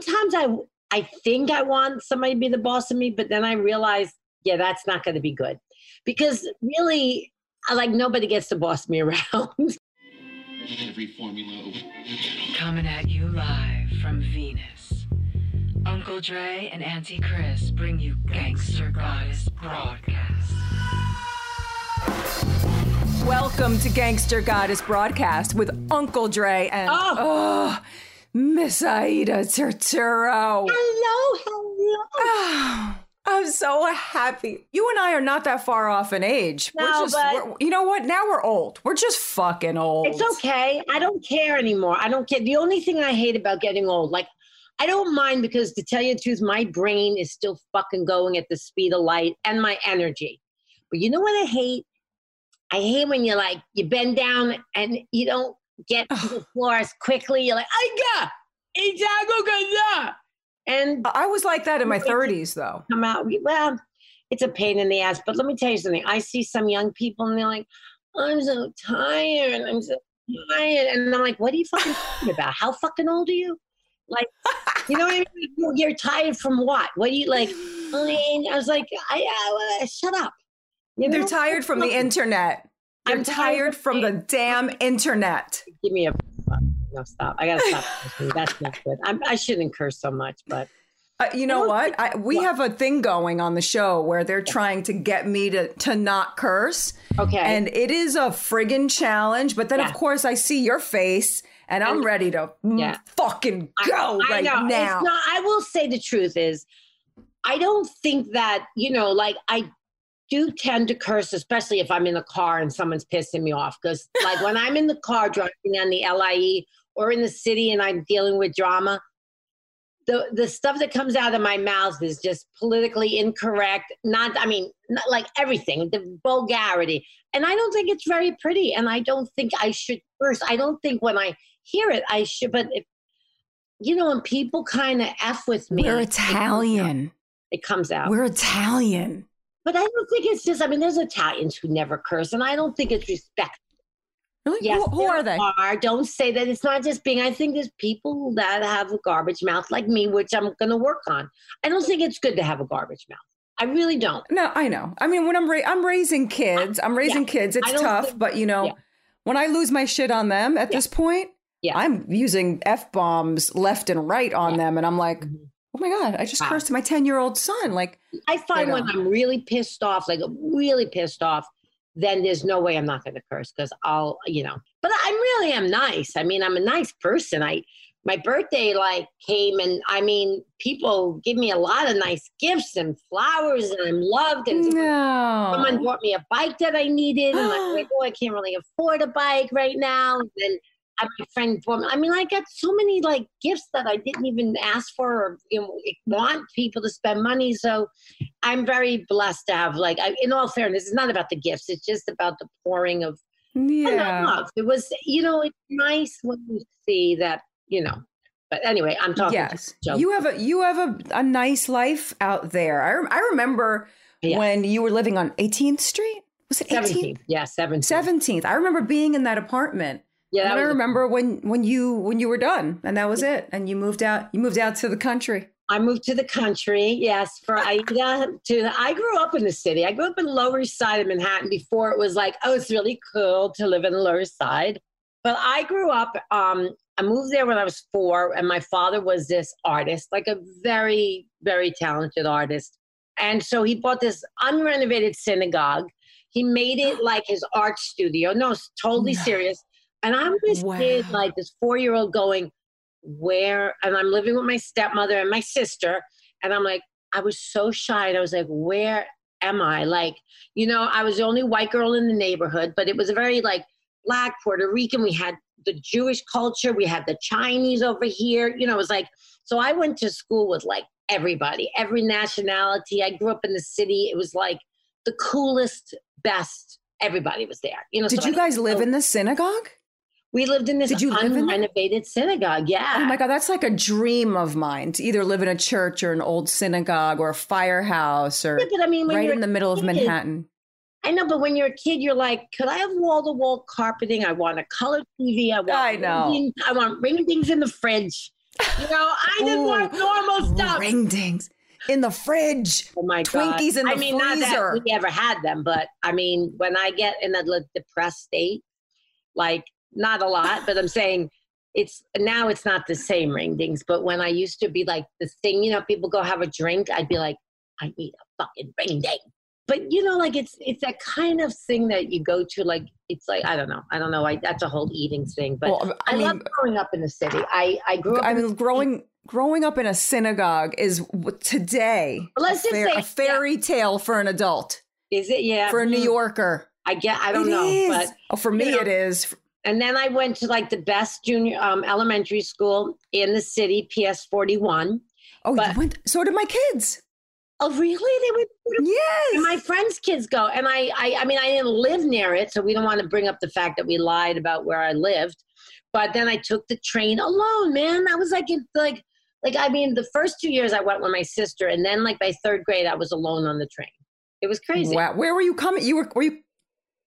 sometimes I I think I want somebody to be the boss of me, but then I realize, yeah, that's not going to be good because really, I like nobody gets to boss me around. Every formula. Coming at you live from Venus. Uncle Dre and Auntie Chris bring you Gangster Goddess Broadcast. Welcome to Gangster Goddess Broadcast with Uncle Dre and Oh. oh, Miss Aida Turturro. hello, hello. Oh, I'm so happy. You and I are not that far off in age. No, we're just, but- you know what? Now we're old. We're just fucking old. It's okay. I don't care anymore. I don't care. The only thing I hate about getting old, like, I don't mind because to tell you the truth, my brain is still fucking going at the speed of light and my energy. But you know what I hate? I hate when you like you bend down and you don't get to the floor as quickly. You're like, I got and I was like that in my 30s, though. come out. Well, it's a pain in the ass. But let me tell you something. I see some young people and they're like, I'm so tired. I'm so tired. And I'm like, what are you fucking talking about? How fucking old are you? Like, you know what I mean? You're- tired from what? What do you like? I mean, I was like, I, I uh, shut up. You They're tired from the internet. I'm tired tired from the damn internet. Give me a no stop. I gotta stop. That's not good. I'm, I shouldn't curse so much, but Uh, you know what? I, we have a thing going on the show where they're trying to get me to to not curse, okay. and it is a friggin' challenge. But then, Yeah. of course, I see your face, and I'm ready to Yeah. fucking go I right know. now. It's not, I will say the truth is, I don't think that you know, like I do tend to curse, especially if I'm in the car and someone's pissing me off. Because like when I'm in the car driving on the LIE or in the city and I'm dealing with drama, the the stuff that comes out of my mouth is just politically incorrect. Not, I mean, not like everything, the vulgarity, and I don't think it's very pretty. And I don't think I should curse. I don't think when I hear it, I should. But if you know, when people kind of f with me, We're it comes out. Italian. It comes out. We're Italian. But I don't think it's just. I mean, there's Italians who never curse, and I don't think it's respect. Really? Yes, who, who are they? Are don't say that it's not just being. I think there's people that have a garbage mouth like me, which I'm going to work on. I don't think it's good to have a garbage mouth. I really don't. No, I know. I mean, when I'm ra- I'm raising kids, I'm raising kids. It's tough, think- but you know, yeah. when I lose my shit on them at Yeah. this point, Yeah. I'm using f bombs left and right on Yeah. them, and I'm like, Mhm. Oh my god, I just Wow. cursed my ten year old son. Like, i find when i'm really pissed off, like really pissed off, then there's no way I'm not going to curse because I'll, you know. But I really am nice. I mean, I'm a nice person. I my birthday like came and I mean, people give me a lot of nice gifts and flowers and I'm loved and someone no, bought me a bike that I needed and like, oh, I can't really afford a bike right now. And uh, my friend bought me. I mean, I got so many like gifts that I didn't even ask for or you know, want people to spend money. So I'm very blessed to have like, I, in all fairness, it's not about the gifts. It's just about the pouring of yeah. love. It was, you know, it's nice when you see that, you know. But anyway, I'm talking. Yes, you have a you have a, a nice life out there. I rem- I remember Yeah. when you were living on 18th Street. Was it 18th? 17th. Yeah, 17th. 17th. I remember being in that apartment. Yeah, and I remember when when you when you were done and that was it and you moved out you moved out to the country. I moved to the country. Yes, for Aida. To the, I grew up in the city. I grew up in the Lower East Side of Manhattan before it was like, oh, it's really cool to live in the Lower East Side. But I grew up. Um, I moved there when I was four, and my father was this artist, like a very, very talented artist. And so he bought this unrenovated synagogue. He made it like his art studio. No, it's totally No. serious. And I'm this kid, like this four year old, going, where? And I'm living with my stepmother and my sister. And I'm like, I was so shy. And I was like, where am I? Like, you know, I was the only white girl in the neighborhood, but it was a very like black Puerto Rican. We had the Jewish culture, we had the Chinese over here. You know, it was like, so I went to school with like everybody, every nationality. I grew up in the city. It was like the coolest, best. Everybody was there. You know, Did so you I- guys live in the synagogue? We lived in this Did you in unrenovated synagogue. Yeah. Oh my god, that's like a dream of mine to either live in a church or an old synagogue or a firehouse or Yeah, but I mean, right in the middle of Manhattan. I know, but when you're a kid, you're like, could I have wall to wall carpeting? I want a color TV. I want I know. ring- I want ring things in the fridge. You know, I just want Ooh, normal stuff. Ring dings in the fridge. Oh my god! Twinkies in I the mean, not that freezer. we ever had them, but I mean, when I get in a depressed state, like not a lot, but I'm saying it's now it's not the same ring dings. But when I used to be like the thing, you know, people go have a drink, I'd be like, I need a fucking ring ding. But you know, like it's it's that kind of thing that you go to, like it's like I don't know, I don't know. I, that's a whole eating thing. But Well, I, I mean, love growing up in the city. I I grew up. I mean, growing growing up in a synagogue is today Let's a, just say- a fairy tale for an adult, is it yeah for a New mm, Yorker. I get. I don't It know, is. but oh, for me know, it is. And then I went to like the best junior um, elementary school in the city, PS 41. Oh, but- you went, so did my kids. Oh, really? They went. And Yes. my friends' kids go, and I, I, I mean, I didn't live near it, so we don't want to bring up the fact that we lied about where I lived. But then I took the train alone, man. I was like, in- like, like I mean, the first two years I went with my sister, and then like by third grade I was alone on the train. It was crazy. Wow. Where were you coming? You were were you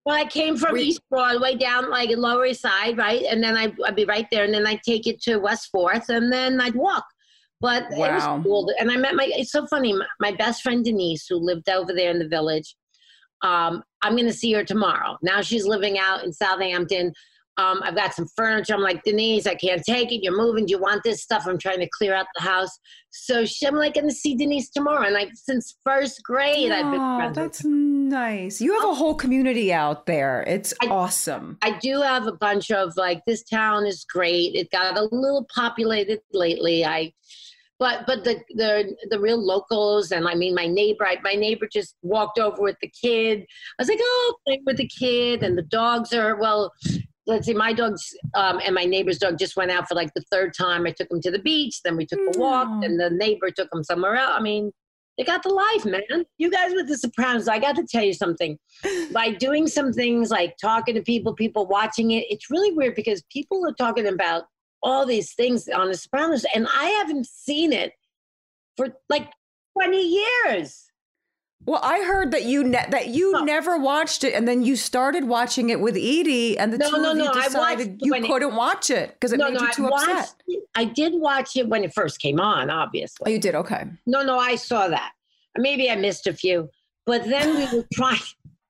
Well, I came from We- East Broadway down like Lower East Side, right? And then I, I'd be right there, and then I'd take it to West Fourth, and then I'd walk. But it Wow. was cool. And I met my, it's so funny, my, my best friend Denise, who lived over there in the village, um, I'm going to see her tomorrow. Now she's living out in Southampton. Um, I've got some furniture. I'm like, Denise, I can't take it. You're moving. Do you want this stuff? I'm trying to clear out the house. So she, I'm like, going to see Denise tomorrow. And like, since first grade, I've been Oh, friends that's nice. You have a whole community out there. It's I- awesome. I do have a bunch of like this town is great. It got a little populated lately. I but but the the the real locals and I mean my neighbor I, my neighbor just walked over with the kid. I was like, "Oh, playing with the kid and the dogs are well Let's see, my dogs um, and my neighbor's dog just went out for like the third time. I took them to the beach, then we took a walk, and the neighbor took them somewhere else. I mean, they got the life, man. You guys with the Sopranos, I got to tell you something by doing some things like talking to people, people watching it, it's really weird because people are talking about all these things on The Sopranos, and I haven't seen it for like 20 years. Well, I heard that you ne- that you never watched it, and then you started watching it with Edie, and the No, two no, of you no, I decided you couldn't watch it because it no, made no, you I too watched. upset. It, I did watch it when it first came on, Oh, obviously. you did okay. No, no, I saw that. Maybe I missed a few, but then we were trying.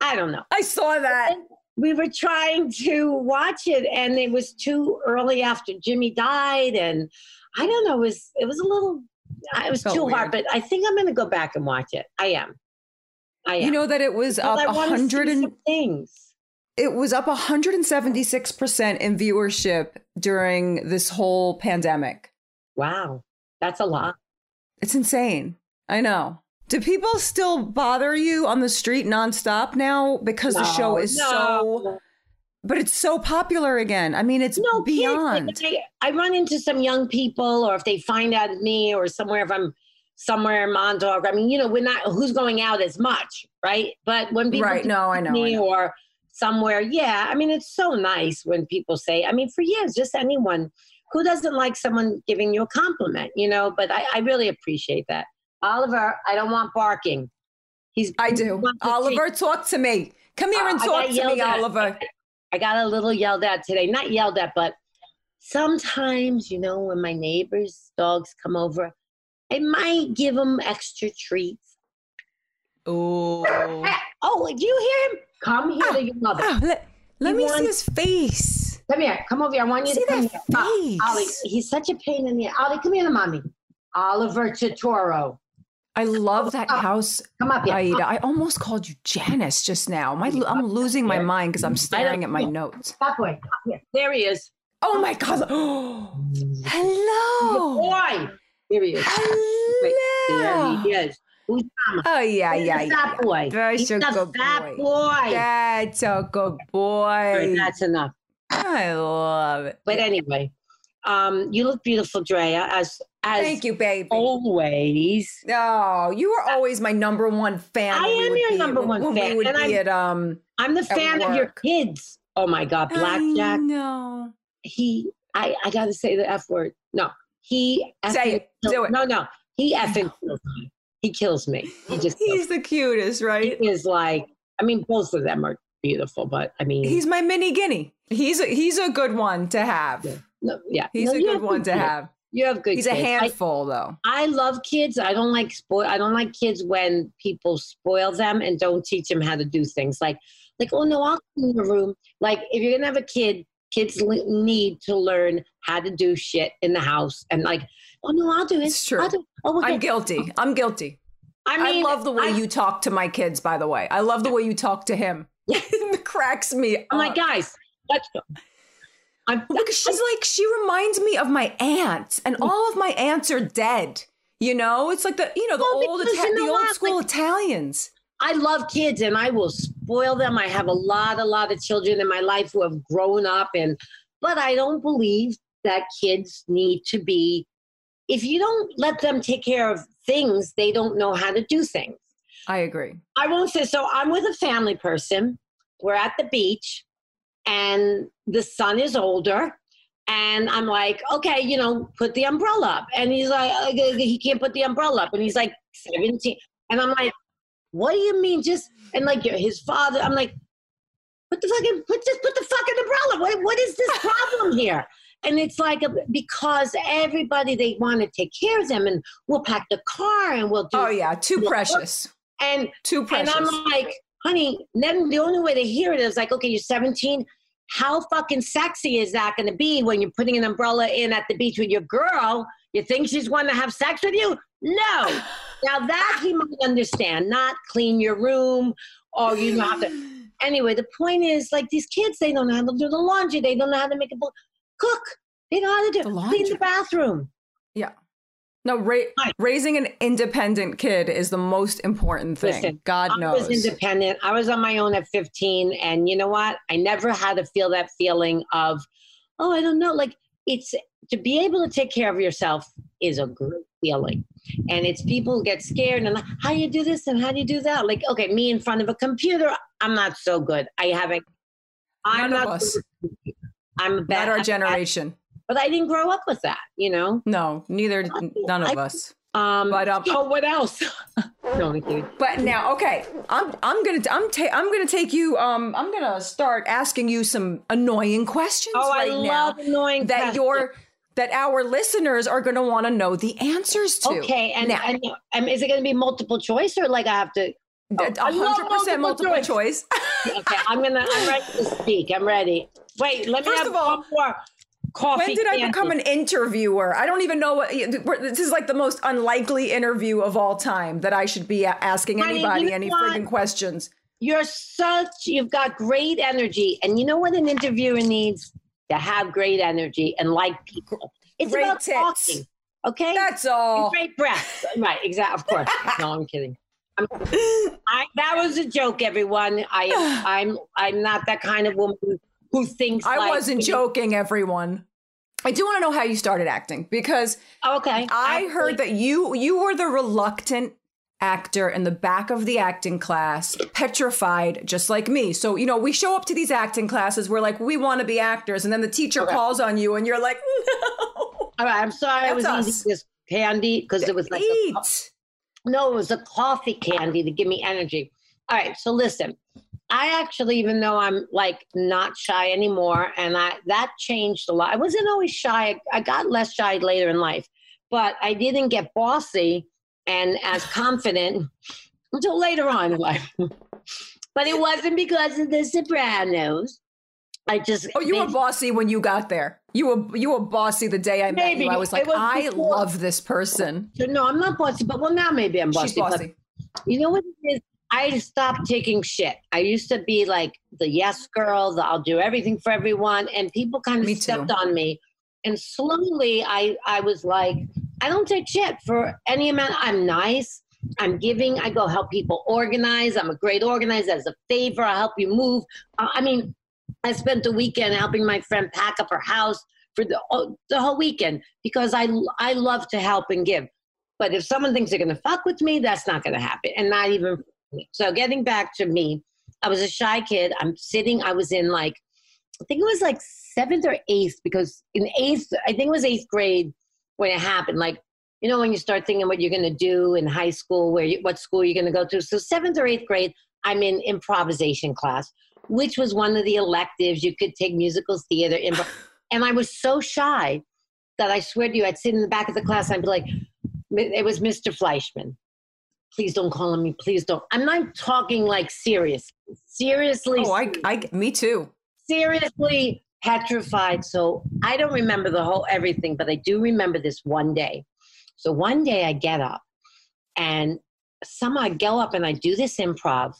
I don't know. I saw that. we were trying to watch it and it was too early after Jimmy died and I don't know it was it was a little it was too weird. hard but I think I'm going to go back and watch it. I am. I am. You know that it was Because up I hundred and things. it was up 176% in viewership during this whole pandemic. Wow. That's a lot. It's insane. I know. Do people still bother you on the street nonstop now because the show is no. so but it's so popular again. I mean, it's no beyond. Kids, like, I, I run into some young people, or if they find out me, or somewhere if I'm somewhere in Montauk. I mean, you know, we're not who's going out as much, right? But when people right. No, I know. I me know. or somewhere, yeah. I mean, it's so nice when people say. I mean, for years, just anyone who doesn't like someone giving you a compliment, you know. But I, I really appreciate that, Oliver. I don't want barking. He's. I do. Oliver, talk to me. Come here Uh, and I talk to me, at. Oliver. I got a little yelled at today. Not yelled at, but sometimes, you know, when my neighbors' dogs come over, I might give them extra treats. Oh. Oh, do you hear him? Come here ah, to your mother. Oh, let let me see his face. Come here. Come over here. I want you See to come that here. Ah, face. Ollie, he's such a pain in the Ollie, come here to mommy. Oliver Totoro. I love that Up. house, Come up here. Aida. I almost called you Janice just now. My, I'm losing my mind because I'm staring at my notes. Boy. There he is. Oh my god! Hello. Boy. He is. There he is. Who's mama? Oh yeah, yeah, the yeah. boy. That's He's a good fat boy. boy. That's a good boy. right, That's enough. I love it. But anyway, um, you look beautiful, Drea, as as Thank you, baby. always. Oh, you were always my number one fan. I am your be- number one when fan, We would and be I'm- at um. I'm the fan of your kids. Oh my God, Blackjack. No. He, I, I got to say the f word. No, he. Say it. kill- Do it. No, no, he effing kills me. He kills me. He just kills He's the cutest, right? He is like. I mean, both of them are beautiful, but I mean, He's my mini guinea. He's a, he's a good one to have. Yeah. no, yeah, He's no, a good one to kid. have. You have good He's a kids. I- handful, though. I love kids. I don't like spoil. I don't like kids when people spoil them and don't teach them how to do things. Like, like oh no, I'll clean the room. Like if you're gonna have a kid, kids need to learn how to do shit in the house. And like, oh no, I'll do it. It's true. Do- oh, okay. I'm guilty. I'm guilty. I mean, I, love the way I- you talk to my kids, by the way. I love the way you talk to him. it cracks me. I'm like, guys, let's go. I'm, Because she's like, she reminds me of my aunt, and all of my aunts are dead. You know, it's like the you know the Well, old Ita- the old school Like- Italians. I love kids and I will spoil them. I have a lot, a lot of children in my life who have grown up and but I don't believe that kids need to be if you don't let them take care of things, they don't know how to do things. I agree. I won't say so I'm with a family person. We're at the beach and the son is older and I'm like, okay, you know, put the umbrella up. And he's like, he can't put the umbrella up. And he's like 17. And I'm like, what do you mean? Just, and like his father, I'm like, put the fucking, put, just put the fucking umbrella. What, what is this problem here? And it's like, a, because everybody, they want to take care of them and we'll pack the car and we'll do, Oh yeah, too precious. and Too precious. and I'm like, honey, then the only way to hear it is like, okay, you're 17. How fucking sexy is that going to be when you're putting an umbrella in at the beach with your girl? You think she's going to have sex with you? No. now that he might understand, not clean your room or you know how to. Anyway, the point is, like these kids, they don't know how to do the laundry. They don't know how to make a bowl, cook. They know how to do The clean the bathroom. yeah. No, ra- raising an independent kid is the most important thing. Listen, God I knows. was independent. I was on my own at 15. And you know what? I never had to feel that feeling of, oh, I don't know. Like it's to be able to take care of yourself is a great feeling. And it's people who get scared and how do you do this and how do you do that? Like, okay, me in front of a computer, I'm not so good. I haven't. I'm None of not. us. I'm a bad. Not our generation. But I didn't grow up with that, you know. No, neither. None of I- us. Um, But, um, so what else? no. But now, okay, I'm I'm gonna I'm ta- I'm gonna take you. Um, I'm gonna start asking you some annoying questions Oh, right I now love annoying that questions. your that our listeners are gonna want to know the answers to. Okay, and, now, and um, is it going to be multiple choice or like I have to? a I hundred percent multiple multiple choice. Okay, I'm gonna. I'm ready to speak. I'm ready. Wait, let me First have of all, one more coffee. when did I become an interviewer? I don't even know what. This is like the most unlikely interview of all time that I should be asking Honey, anybody any what? friggin' questions. You're such. You've got great energy, and you know what an interviewer needs to have great energy and like people. It's Great about tits. talking. Okay. That's And all. Great breath. Right. Exactly. Of course. No, I'm kidding. I'm, I, that was a joke, everyone. I, I'm, I'm not that kind of woman who thinks. I like- wasn't joking, everyone. I do want to know how you started acting because Okay. I heard that you you were the reluctant actor in the back of the acting class, petrified, just like me. So you know, we show up to these acting classes. We're like, we want to be actors, and then the teacher Okay. calls on you, and you're like, no, All right. I'm sorry. I was us. eating this candy because it was like a, eat. no, it was a coffee candy to give me energy. All right. So listen, I actually, even though I'm like not shy anymore, and I that changed a lot. I wasn't always shy. I got less shy later in life, but I didn't get bossy and as confident until later on in life. but it wasn't because of the Sopranos. I just Oh, you were bossy when you got there. You were you were bossy the day I met you. I was like, was I before- love this person. no, I'm not bossy, but well, now maybe I'm bossy. She's bossy. You know what it is? I stopped taking shit. I used to be like the yes girl, the I'll do everything for everyone, and people kind Me of too. stepped on me. And slowly, I I was like, I don't take shit for any amount. I'm nice. I'm giving. I go help people organize. I'm a great organizer. As a favor, I help you move. Uh, I mean, I spent the weekend helping my friend pack up her house for the oh, the whole weekend because I I love to help and give. But if someone thinks they're going to fuck with me, that's not going to happen, and not even. me. So getting back to me, I was a shy kid. I'm sitting. I was in like, I think it was like seventh or eighth because in eighth, I think it was eighth grade when it happened. Like, you know, when you start thinking what you're going to do in high school, where you, what school you're going to go to. So seventh or eighth grade, I'm in improvisation class, which was one of the electives. You could take musical theater, improv, and I was so shy that I swear to you, I'd sit in the back of the class and I'd be like, it was Mr. Fleischman. Please don't call him me. Please don't. I'm not talking like serious. Seriously. Oh, I, I, me too. Seriously petrified. So I don't remember the whole everything, but I do remember this one day. So one day I get up and somehow I go up and I do this improv.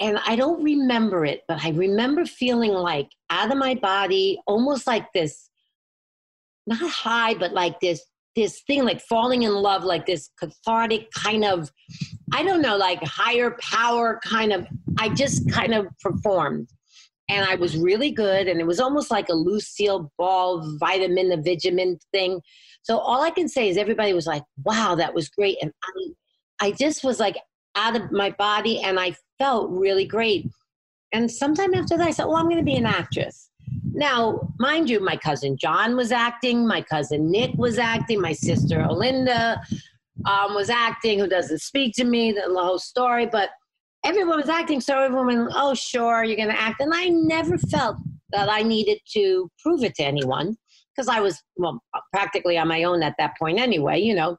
And I don't remember it, but I remember feeling like out of my body, almost like this, not high, but like this this thing like falling in love like this cathartic kind of i don't know like higher power kind of i just kind of performed and i was really good and it was almost like a lucille ball vitamin the vitamin thing. So all i can say is everybody was like wow that was great and i i just was like out of my body and i felt really great. And sometime after that i said oh i'm going to be an actress. Now, mind you, my cousin John was acting, my cousin Nick was acting, my sister Olinda um, was acting, who doesn't speak to me, the whole story, but everyone was acting. So everyone, went, oh, sure, you're going to act. And I never felt that I needed to prove it to anyone because I was, well, practically on my own at that point anyway, you know.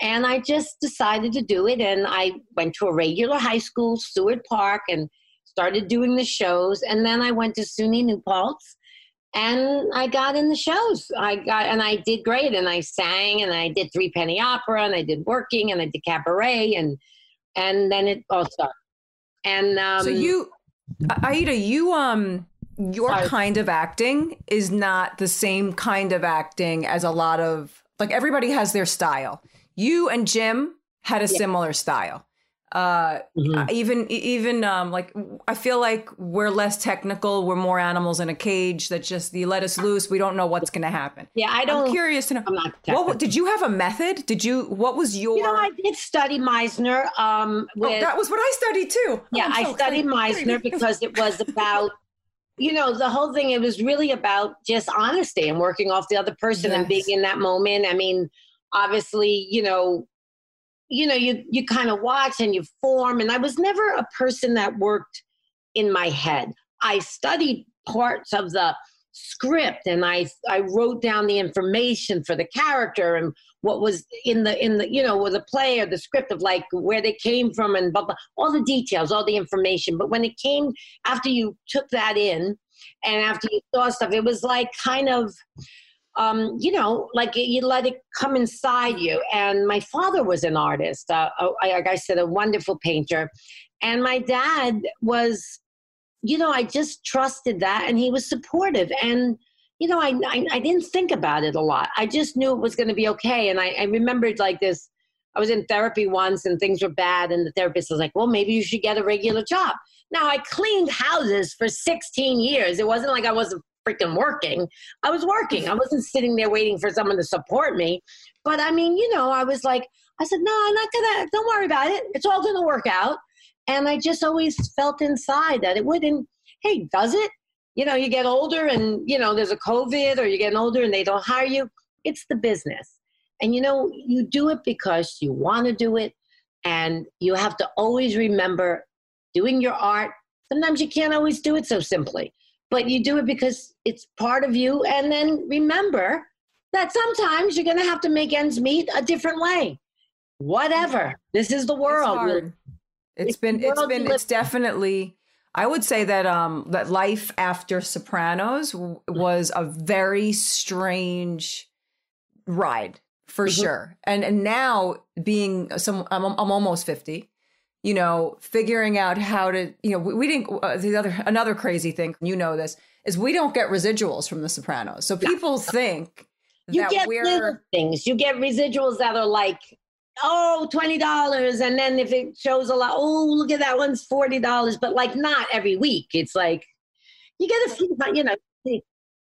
And I just decided to do it. And I went to a regular high school, Seward Park, and started doing the shows. And then I went to SUNY New Paltz and I got in the shows. I got, and I did great. And I sang and I did Threepenny Opera and I did Working and I did Cabaret and, and then it all started. And, um, so you, Aida, you, um, your sorry. kind of acting is not the same kind of acting as a lot of, like everybody has their style. You and Jim had a yeah. similar style. Uh, mm-hmm. even even um, like I feel like we're less technical. We're more animals in a cage that just you let us loose. We don't know what's going to happen. Yeah, I don't. I'm curious to know. I'm not. What did you have a method? Did you? What was your? You know, I did study Meisner. Um, with, oh, that was what I studied too. Yeah, oh, so I studied excited. Meisner because it was about. you know the whole thing it was really about just honesty and working off the other person yes. and being in that moment i mean obviously you know you know you you kind of watch and you form and i was never a person that worked in my head. I studied parts of the script and i i wrote down the information for the character and what was in the in the you know with the play or the script of like where they came from and blah, blah all the details all the information. But when it came after you took that in and after you saw stuff it was like kind of um, you know, like you let it come inside you. And my father was an artist, uh, like I said, a wonderful painter. And my dad was, you know, I just trusted that and he was supportive. And, you know, I, I, I didn't think about it a lot. I just knew it was going to be okay. And I, I remembered like this I was in therapy once and things were bad, and the therapist was like, Well, maybe you should get a regular job. Now, I cleaned houses for 16 years. It wasn't like I wasn't freaking working. I was working. I mm-hmm. wasn't sitting there waiting for someone to support me. But I mean, you know, I was like, I said, no, I'm not gonna, don't worry about it. It's all gonna work out. And I just always felt inside that it wouldn't, hey, does it? You know, you get older and, you know, there's a COVID or you're getting older and they don't hire you. It's the business. And, you know, you do it because you wanna do it. And you have to always remember doing your art. Sometimes you can't always do it so simply but you do it because it's part of you. And then remember that sometimes you're going to have to make ends meet a different way. Whatever. This is the world. It's, it's, been, it's been, it's definitely. I would say that um that life after Sopranos was a very strange ride for mm-hmm. sure. And and now being some I'm I'm almost 50 you know, figuring out how to, you know, we, we didn't, uh, the other, another crazy thing, you know, this is we don't get residuals from The Sopranos. So people think you get little things. You get residuals that are like, oh, $20. And then if it shows a lot, oh, look at that one's $40. But like not every week. It's like, you get a few, you know,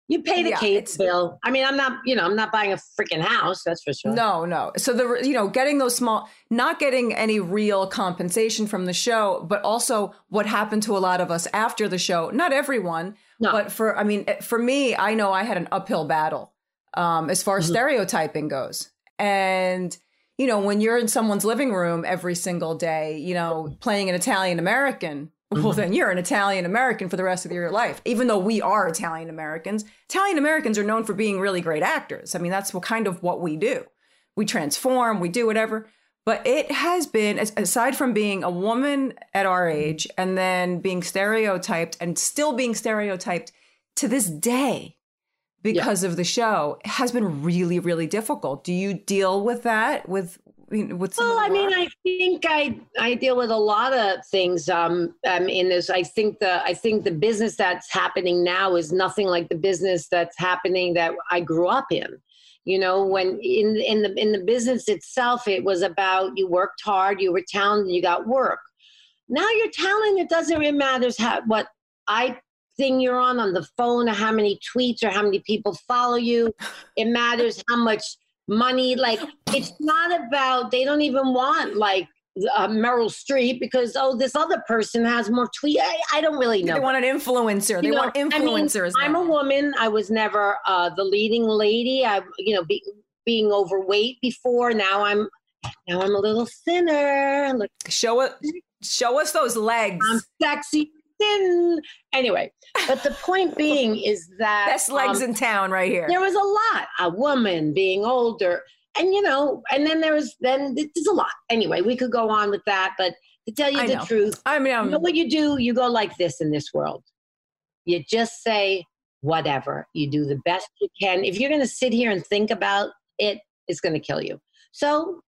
you pay the yeah, cable bill. I mean, I'm not, you know, I'm not buying a freaking house. That's for sure. No, no. So the, you know, getting those small, not getting any real compensation from the show, but also what happened to a lot of us after the show. Not everyone, no. but for, I mean, for me, I know I had an uphill battle um, as far as mm-hmm. stereotyping goes, and you know, when you're in someone's living room every single day, you know, playing an Italian American well, mm-hmm. then you're an Italian American for the rest of your life. Even though we are Italian Americans, Italian Americans are known for being really great actors. I mean, that's what kind of what we do. We transform, we do whatever. But it has been, aside from being a woman at our mm-hmm. age and then being stereotyped and still being stereotyped to this day because of the show, has been really, really difficult. Do you deal with that with some of Well, I mean. I think I I deal with a lot of things. Um, um, in this, I think the I think the business that's happening now is nothing like the business that's happening that I grew up in. You know, when in in the in the business itself, it was about you worked hard, you were talented, you got work. Now you're talented. It doesn't really matter how what I thing you're on on the phone or how many tweets or how many people follow you. It matters how much money. Like it's not about. They don't even want like uh, Meryl Streep because oh this other person has more tweet. I, I don't really know. they want an influencer. They know, want I mean, influencers. I'm a woman. I was never uh, the leading lady. I, you know, be, being overweight before. Now I'm, now I'm a little thinner. Look, Show us, show us those legs. I'm sexy Anyway, but the point being is that Best legs um, in town, right here. there was a lot. A woman being older, and you know, and then there was then there's a lot. Anyway, we could go on with that, but to tell you I the know. truth, I mean, um, you know what you do? You go like this in this world. You just say whatever. You do the best you can. If you're going to sit here and think about it, it's going to kill you. So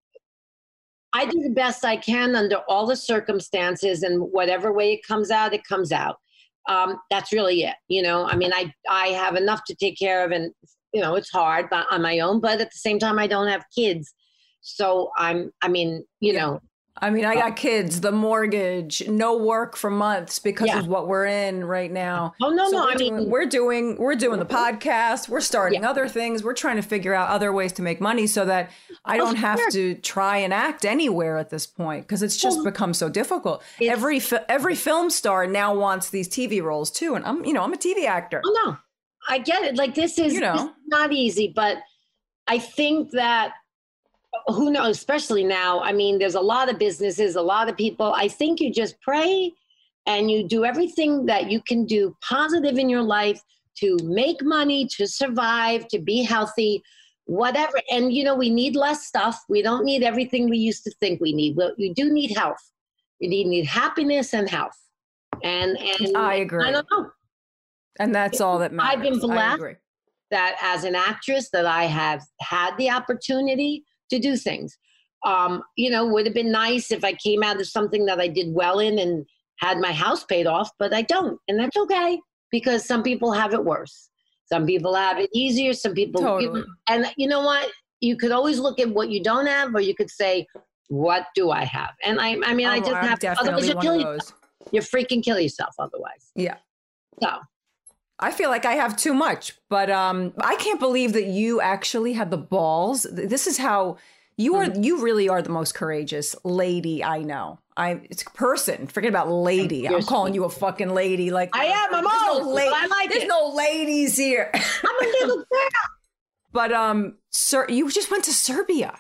I do the best I can under all the circumstances, and whatever way it comes out, it comes out. Um, that's really it. You know, I mean, I I have enough to take care of, and you know, it's hard but on my own. But at the same time, I don't have kids, so I'm. I mean, you Yeah. know, I mean, I uh, got kids, the mortgage, no work for months because Yeah. of what we're in right now. oh no, So no, we're I mean, doing, we're doing we're doing the mm-hmm. podcast. We're starting Yeah. other things. We're trying to figure out other ways to make money so that I Oh, don't have sure. to try and act anywhere at this point because it's just Well, become so difficult. Every every film star now wants these TV roles too, and I'm you know I'm a TV actor. Oh no, I get it. Like this is You know. this is not easy, but I think that who knows, especially now. I mean, there's a lot of businesses, a lot of people. I think you just pray and you do everything that you can do positive in your life to make money, to survive, to be healthy, whatever. And you know, we need less stuff. We don't need everything we used to think we need. Well, you do need health. You need, need happiness and health. And and I agree. I don't know And that's all that matters. I've been blessed. that as an actress that I have had the opportunity to do things. Um, you know, would have been nice if I came out of something that I did well in and had my house paid off, but I don't, and that's okay because some people have it worse. Some people have it easier. Some people, Totally. and you know what? You could always look at what you don't have, or you could say, "What do I have?" And I, I mean, I I'm- just I'm have. Otherwise, you kill yourself. You freaking kill yourself. Otherwise, Yeah. so I feel like I have too much, but um, I can't believe that you actually had the balls. This is how you are. You really are the most courageous lady I know. I it's person. Forget about lady. I'm calling you a fucking lady. Like I am. I'm old, no but I like There's it. no ladies here. I'm a little girl. but um, sir, you just went to Serbia.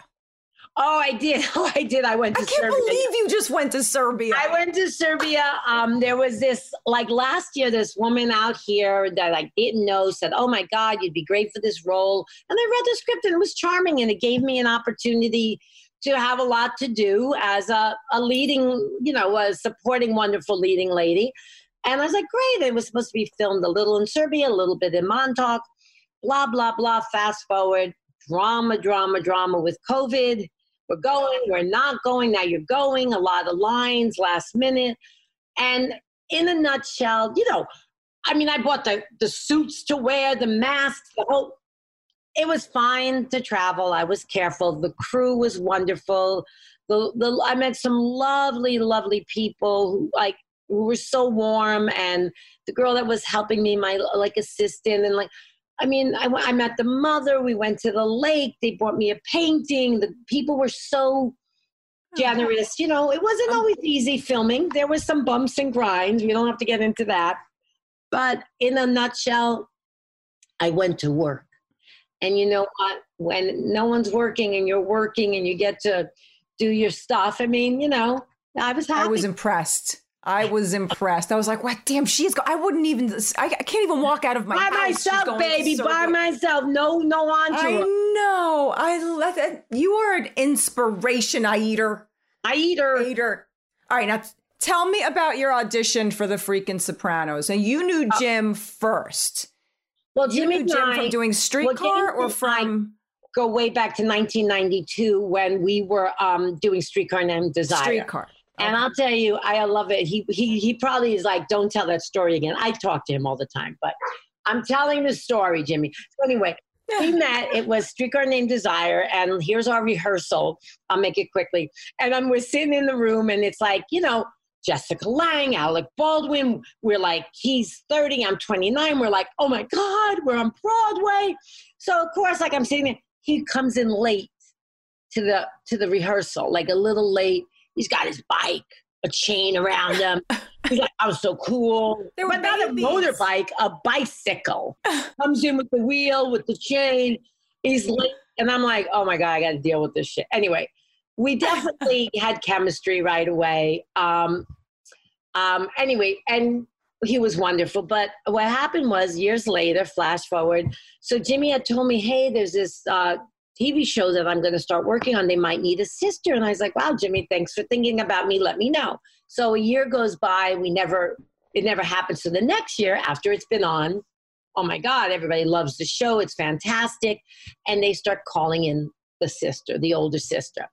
Oh, I did. Oh, I did. I went to I can't Serbia. believe you just went to Serbia. I went to Serbia. Um, there was this like last year, this woman out here that I didn't know said, "Oh my God, you'd be great for this role." And I read the script and it was charming, and it gave me an opportunity to have a lot to do as a, a leading, you know, a supporting wonderful leading lady. And I was like, great. It was supposed to be filmed a little in Serbia, a little bit in Montauk, blah blah blah. Fast forward, drama, drama, drama with COVID we're going, we're not going, now you're going, a lot of lines last minute. And in a nutshell, you know, I mean, I bought the, the suits to wear, the masks, the whole, it was fine to travel. I was careful. The crew was wonderful. The, the, I met some lovely, lovely people who like, who were so warm. And the girl that was helping me, my like assistant and like, I mean, I, I met the mother. We went to the lake. They brought me a painting. The people were so oh, generous. You know, it wasn't um, always easy filming. There was some bumps and grinds. We don't have to get into that. But in a nutshell, I went to work. And you know what? When no one's working and you're working and you get to do your stuff, I mean, you know, I was happy. I was impressed. I was impressed. I was like, "What? Damn, she's. Go- I wouldn't even. I, I can't even walk out of my by house. Myself, baby, by circle." myself. No, no I entourage. know. I love it. You are an inspiration, I eater. I eat her. Eater. All right, now tell me about your audition for the freaking Sopranos. And you knew Jim first. Well, You Jimmy knew Jim I from doing Streetcar Jimmy or and I- from go way back to 1992 when we were um, doing Streetcar Named Desire. Streetcar? And I'll tell you, I love it. He he he probably is like, don't tell that story again. I talk to him all the time, but I'm telling the story, Jimmy. So anyway, we met. It was Streetcar Named Desire, and here's our rehearsal. I'll make it quickly. And I'm we're sitting in the room, and it's like, you know, Jessica Lange, Alec Baldwin. We're like, he's 30, I'm 29. We're like, oh my God, we're on Broadway. So of course, like I'm sitting there, he comes in late to the to the rehearsal, like a little late. He's got his bike, a chain around him. He's like, I was so cool. They were but not a motorbike, a bicycle. Comes in with the wheel, with the chain. He's late. And I'm like, oh my God, I got to deal with this shit. Anyway, we definitely had chemistry right away. Um, um, anyway, and he was wonderful. But what happened was years later, flash forward. So Jimmy had told me, hey, there's this uh, TV show that I'm going to start working on. They might need a sister. And I was like, wow, Jimmy, thanks for thinking about me. Let me know. So a year goes by. We never, it never happens. So the next year, after it's been on, oh my God, everybody loves the show. It's fantastic. And they start calling in the sister, the older sister.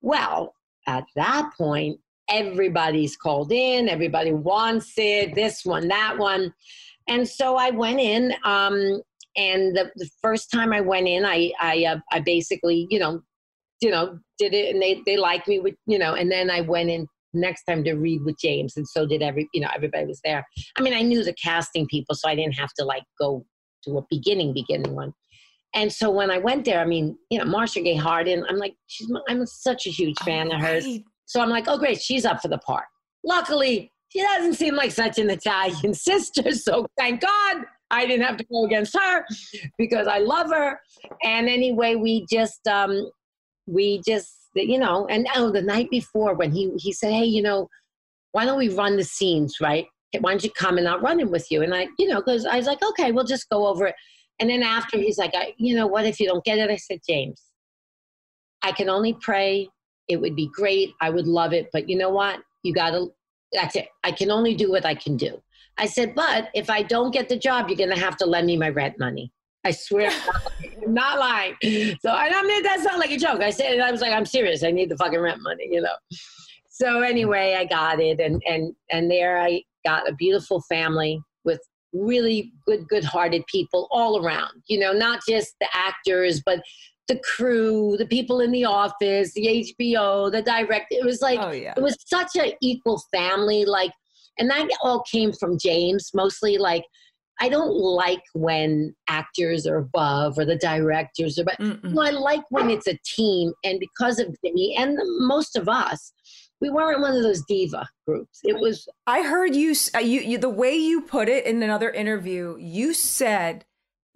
Well, at that point, everybody's called in, everybody wants it, this one, that one. And so I went in, um, and the, the first time I went in, I, I, uh, I basically, you know, you know, did it, and they, they liked me with, you know, and then I went in next time to read with James, and so did every, you know, everybody was there. I mean, I knew the casting people, so I didn't have to like go to a beginning, beginning one. And so when I went there, I mean, you know, Marcia Gay Harden, I'm like, she's, my- I'm such a huge fan of hers. Right. So I'm like, oh, great, she's up for the part. Luckily, she doesn't seem like such an Italian sister. So thank God I didn't have to go against her because I love her. And anyway, we just, um, we just, you know, and oh, the night before when he, he said, hey, you know, why don't we run the scenes, right? Why don't you come and I'll run it with you? And I, you know, because I was like, okay, we'll just go over it. And then after he's like, I, you know, what if you don't get it? I said, James, I can only pray. It would be great. I would love it. But you know what? You got to, that's it. I can only do what I can do. I said, but if I don't get the job, you're going to have to lend me my rent money. I swear, I'm not lying. So I don't mean that sound like a joke. I said, I was like, I'm serious. I need the fucking rent money, you know. So anyway, I got it, and and and there I got a beautiful family with really good, good-hearted people all around. You know, not just the actors, but the crew, the people in the office, the HBO, the director. It was like Oh yeah. it was such an equal family like and that all came from james mostly like i don't like when actors are above or the directors are but no, i like when it's a team and because of me and the, most of us we weren't one of those diva groups it was I heard you, uh, you, you, the way you put it in another interview. You said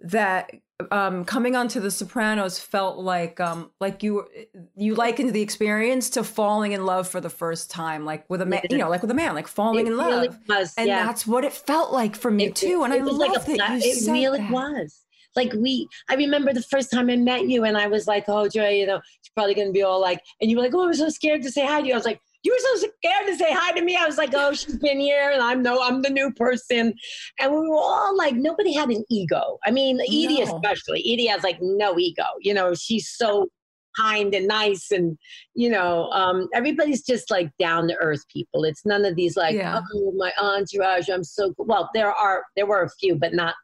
that um, coming onto The Sopranos felt like, um, like you, you likened the experience to falling in love for the first time, like with a man, you know, like with a man, like falling it in love. really was and yeah. that's what it felt like for me It- too. And it I was love like a that fla- you it said really that. was like we i remember the first time i met you and i was like oh joy you know she's probably going to be all like and you were like oh i'm so scared to say hi to you i was like you were so scared to say hi to me i was like oh she's been here and i'm no i'm the new person and we were all like nobody had an ego i mean edie No. especially edie has like no ego you know she's so kind and nice and you know um, everybody's just like down to earth people it's none of these like Yeah. oh my entourage i'm so cool. well there are there were a few but not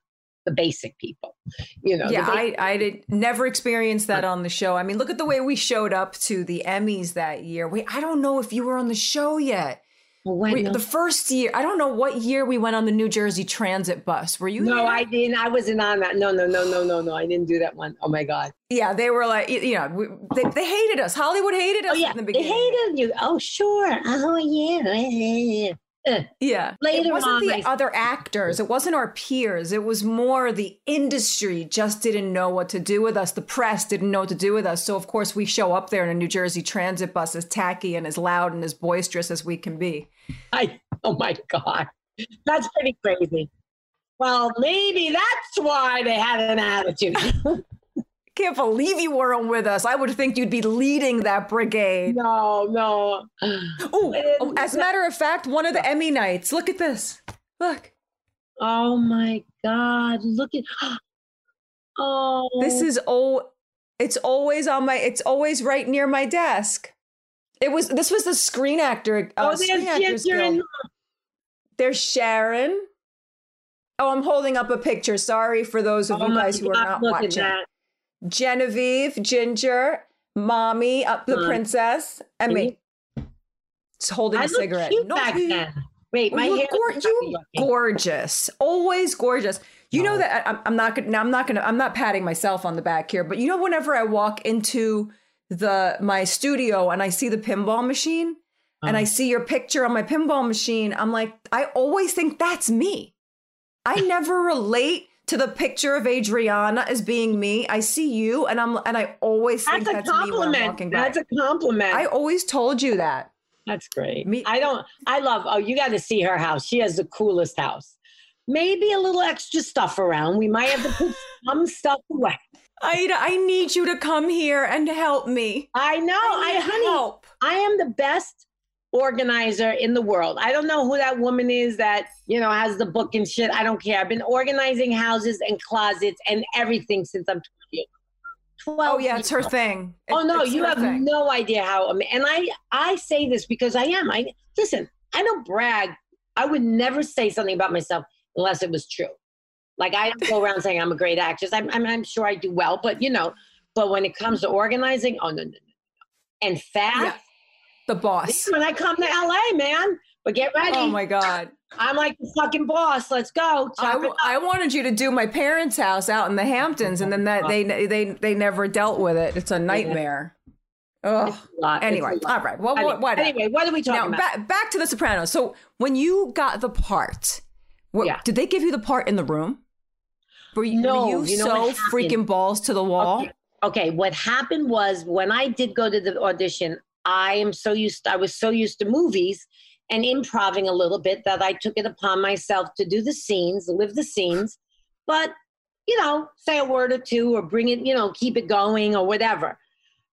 the basic people you know Yeah, I, I did never experienced that on the show. I mean, look at the way we showed up to the Emmys that year. Wait, I don't know if you were on the show yet. Well, when- We, the first year, I don't know what year we went on the New Jersey Transit bus. Were you? no there? i didn't i wasn't on that no no no no no no i didn't do that one. Oh my god Yeah, they were like, you know, we, they, they hated us. Hollywood hated oh, us oh yeah in the they hated you oh sure oh yeah eh. Yeah. Later it wasn't on, the I- other actors. It wasn't our peers. It was more the industry just didn't know what to do with us. The press didn't know what to do with us. So of course we show up there in a New Jersey transit bus as tacky and as loud and as boisterous as we can be. I, oh my God. That's pretty crazy. Well, maybe that's why they had an attitude. Can't believe you weren't with us. I would think you'd be leading that brigade. no, no. Ooh, oh, as a matter of fact, one of the Emmy nights. Look at this. Look. Oh my God. Look at. Oh. This is oh it's always on my it's always right near my desk. It was this was the screen actor uh, Oh, screen there's and. There's Sharon. Oh, I'm holding up a picture. Sorry for those of Oh you guys who are God, not watching. Genevieve, Ginger, Mommy, up the princess, and me. Just holding I a cigarette. cute No, back you- then. Wait, my you hair. you gorgeous. Always gorgeous. You know that I, I'm- I'm not gonna. I'm not gonna. I'm not patting myself on the back here, but you know, whenever I walk into the my studio and I see the pinball machine and I Uh-huh. see your picture on my pinball machine, I'm like, I always think that's me. I never relate to the picture of Adriana as being me. I see you, and I'm and I always think That's a that's me when I'm compliment. walking by. That's a compliment. I always told you that. That's great. Me- I don't. I love. Oh, you got to see her house. She has the coolest house. Maybe a little extra stuff around. We might have to put some stuff away. Ida, I need you to come here and help me. I know. I, need honey, help. I am the best organizer in the world. I don't know who that woman is that, you know, has the book and shit. I don't care. I've been organizing houses and closets and everything since I'm 12. 12 Oh yeah, it's her thing. Oh no, you have thing. no idea how. And I, I say this because I am. I listen. I don't brag. I would never say something about myself unless it was true. Like I don't go around saying I'm a great actress. I'm, I'm, I'm sure I do well, but you know. But when it comes to organizing, oh no, no, no, no. And fast. Yeah. The boss. When I come to LA, man. But get oh ready. Oh my god. I'm like the fucking boss. Let's go. I, w-. I wanted you to do my parents' house out in the Hamptons, and then that they they they never dealt with it. It's a nightmare. Ugh. It's a lot. It's Anyway, all right. Well, Anyway, what? what uh, anyway, what are we talking now about? back back to the Sopranos. So when you got the part, what, Yeah. did they give you the part in the room? Were you, No, were you, you know so freaking balls to the wall? Okay. okay what happened was when i did go to the audition i am so used i was so used to movies and improving a little bit that i took it upon myself to do the scenes live the scenes but you know say a word or two or bring it you know keep it going or whatever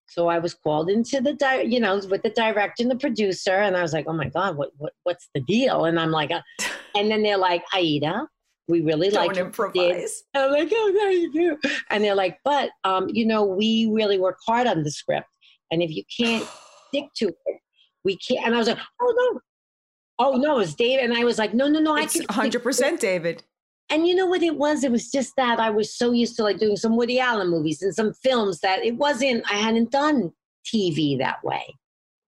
so i was called into the di- you know with the director and the producer and i was like oh my god what, what what's the deal and i'm like uh, and then they're like aida we really Don't like what you did. improvise. I'm like, oh, no, you do. And they're like, but, um, you know, we really work hard on the script. And if you can't stick to it, we can't. And I was like, oh, no. Oh, no, it's David. And I was like, no, no, no, I It's can. to 100 it." percent, David. And you know what it was? It was just that I was so used to like doing some Woody Allen movies and some films that it wasn't, I hadn't done TV that way.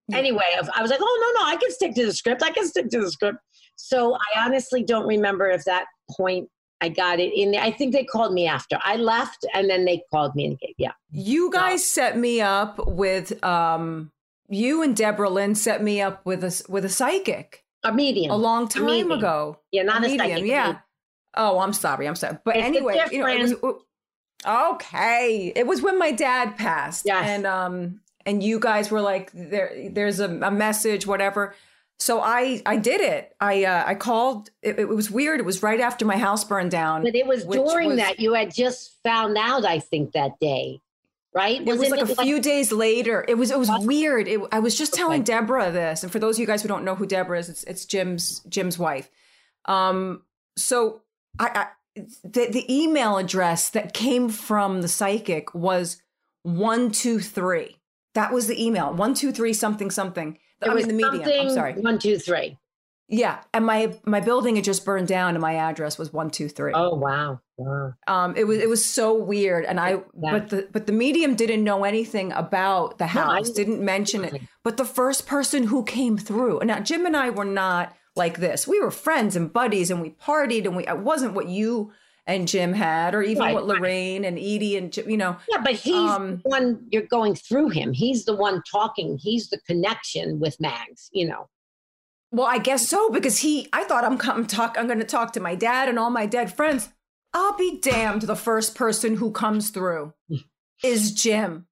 Yeah. Anyway, I I was like, oh, no, no, I can stick to the script. I can stick to the script. So I honestly don't remember if that point I got it in there. I think they called me after I left and then they called me and gave, yeah. You guys set me up with um you and Deborah Lin set me up with a with a psychic A medium. a long time medium. ago. yeah, not a, medium, second. yeah. Oh, I'm sorry. I'm sorry. But It's anyway, you know, it was okay. It was when my dad passed, Yes. and um, and you guys were like, there, there's a, a message, whatever. So I, I did it. I, uh, I called. It, it was weird. It was right after my house burned down. But it was during was- that you had just found out, I think, that day, right? It was like a few days later. It was it was weird. It, I was just telling Deborah this, and for those of you guys who don't know who Deborah is, it's, it's Jim's Jim's wife. Um, so I, I the the email address that came from the psychic was one two three. That was the email one two three something something. It I was mean the medium. I'm sorry. One, two, three. Yeah, and my my building had just burned down, and my address was one two three. Oh wow. Wow. Um, it was it was so weird, and I Yeah. but the but the medium didn't know anything about the No, house, didn't- didn't mention it. But the first person who came through, and now Jim and I were not like this. We were friends and buddies, and we partied, and we it wasn't what you and Jim had, or even Right, what. Lorraine and Edie and Jim, you know. Yeah, but he's Um, the one you're going through him. He's the one talking. He's the connection with Mags, you know. Well, I guess so because he. I thought I'm come talk. I'm going to talk to my dad and all my dead friends. I'll be damned. The first person who comes through is Jim,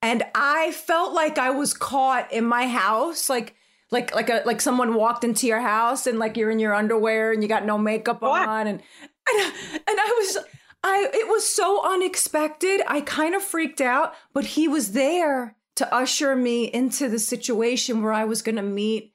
and I felt like I was caught in my house, like like like a like someone walked into your house and like you're in your underwear and you got no makeup What? on and and, and I was I it was so unexpected. I kind of freaked out, but he was there to usher me into the situation where I was going to meet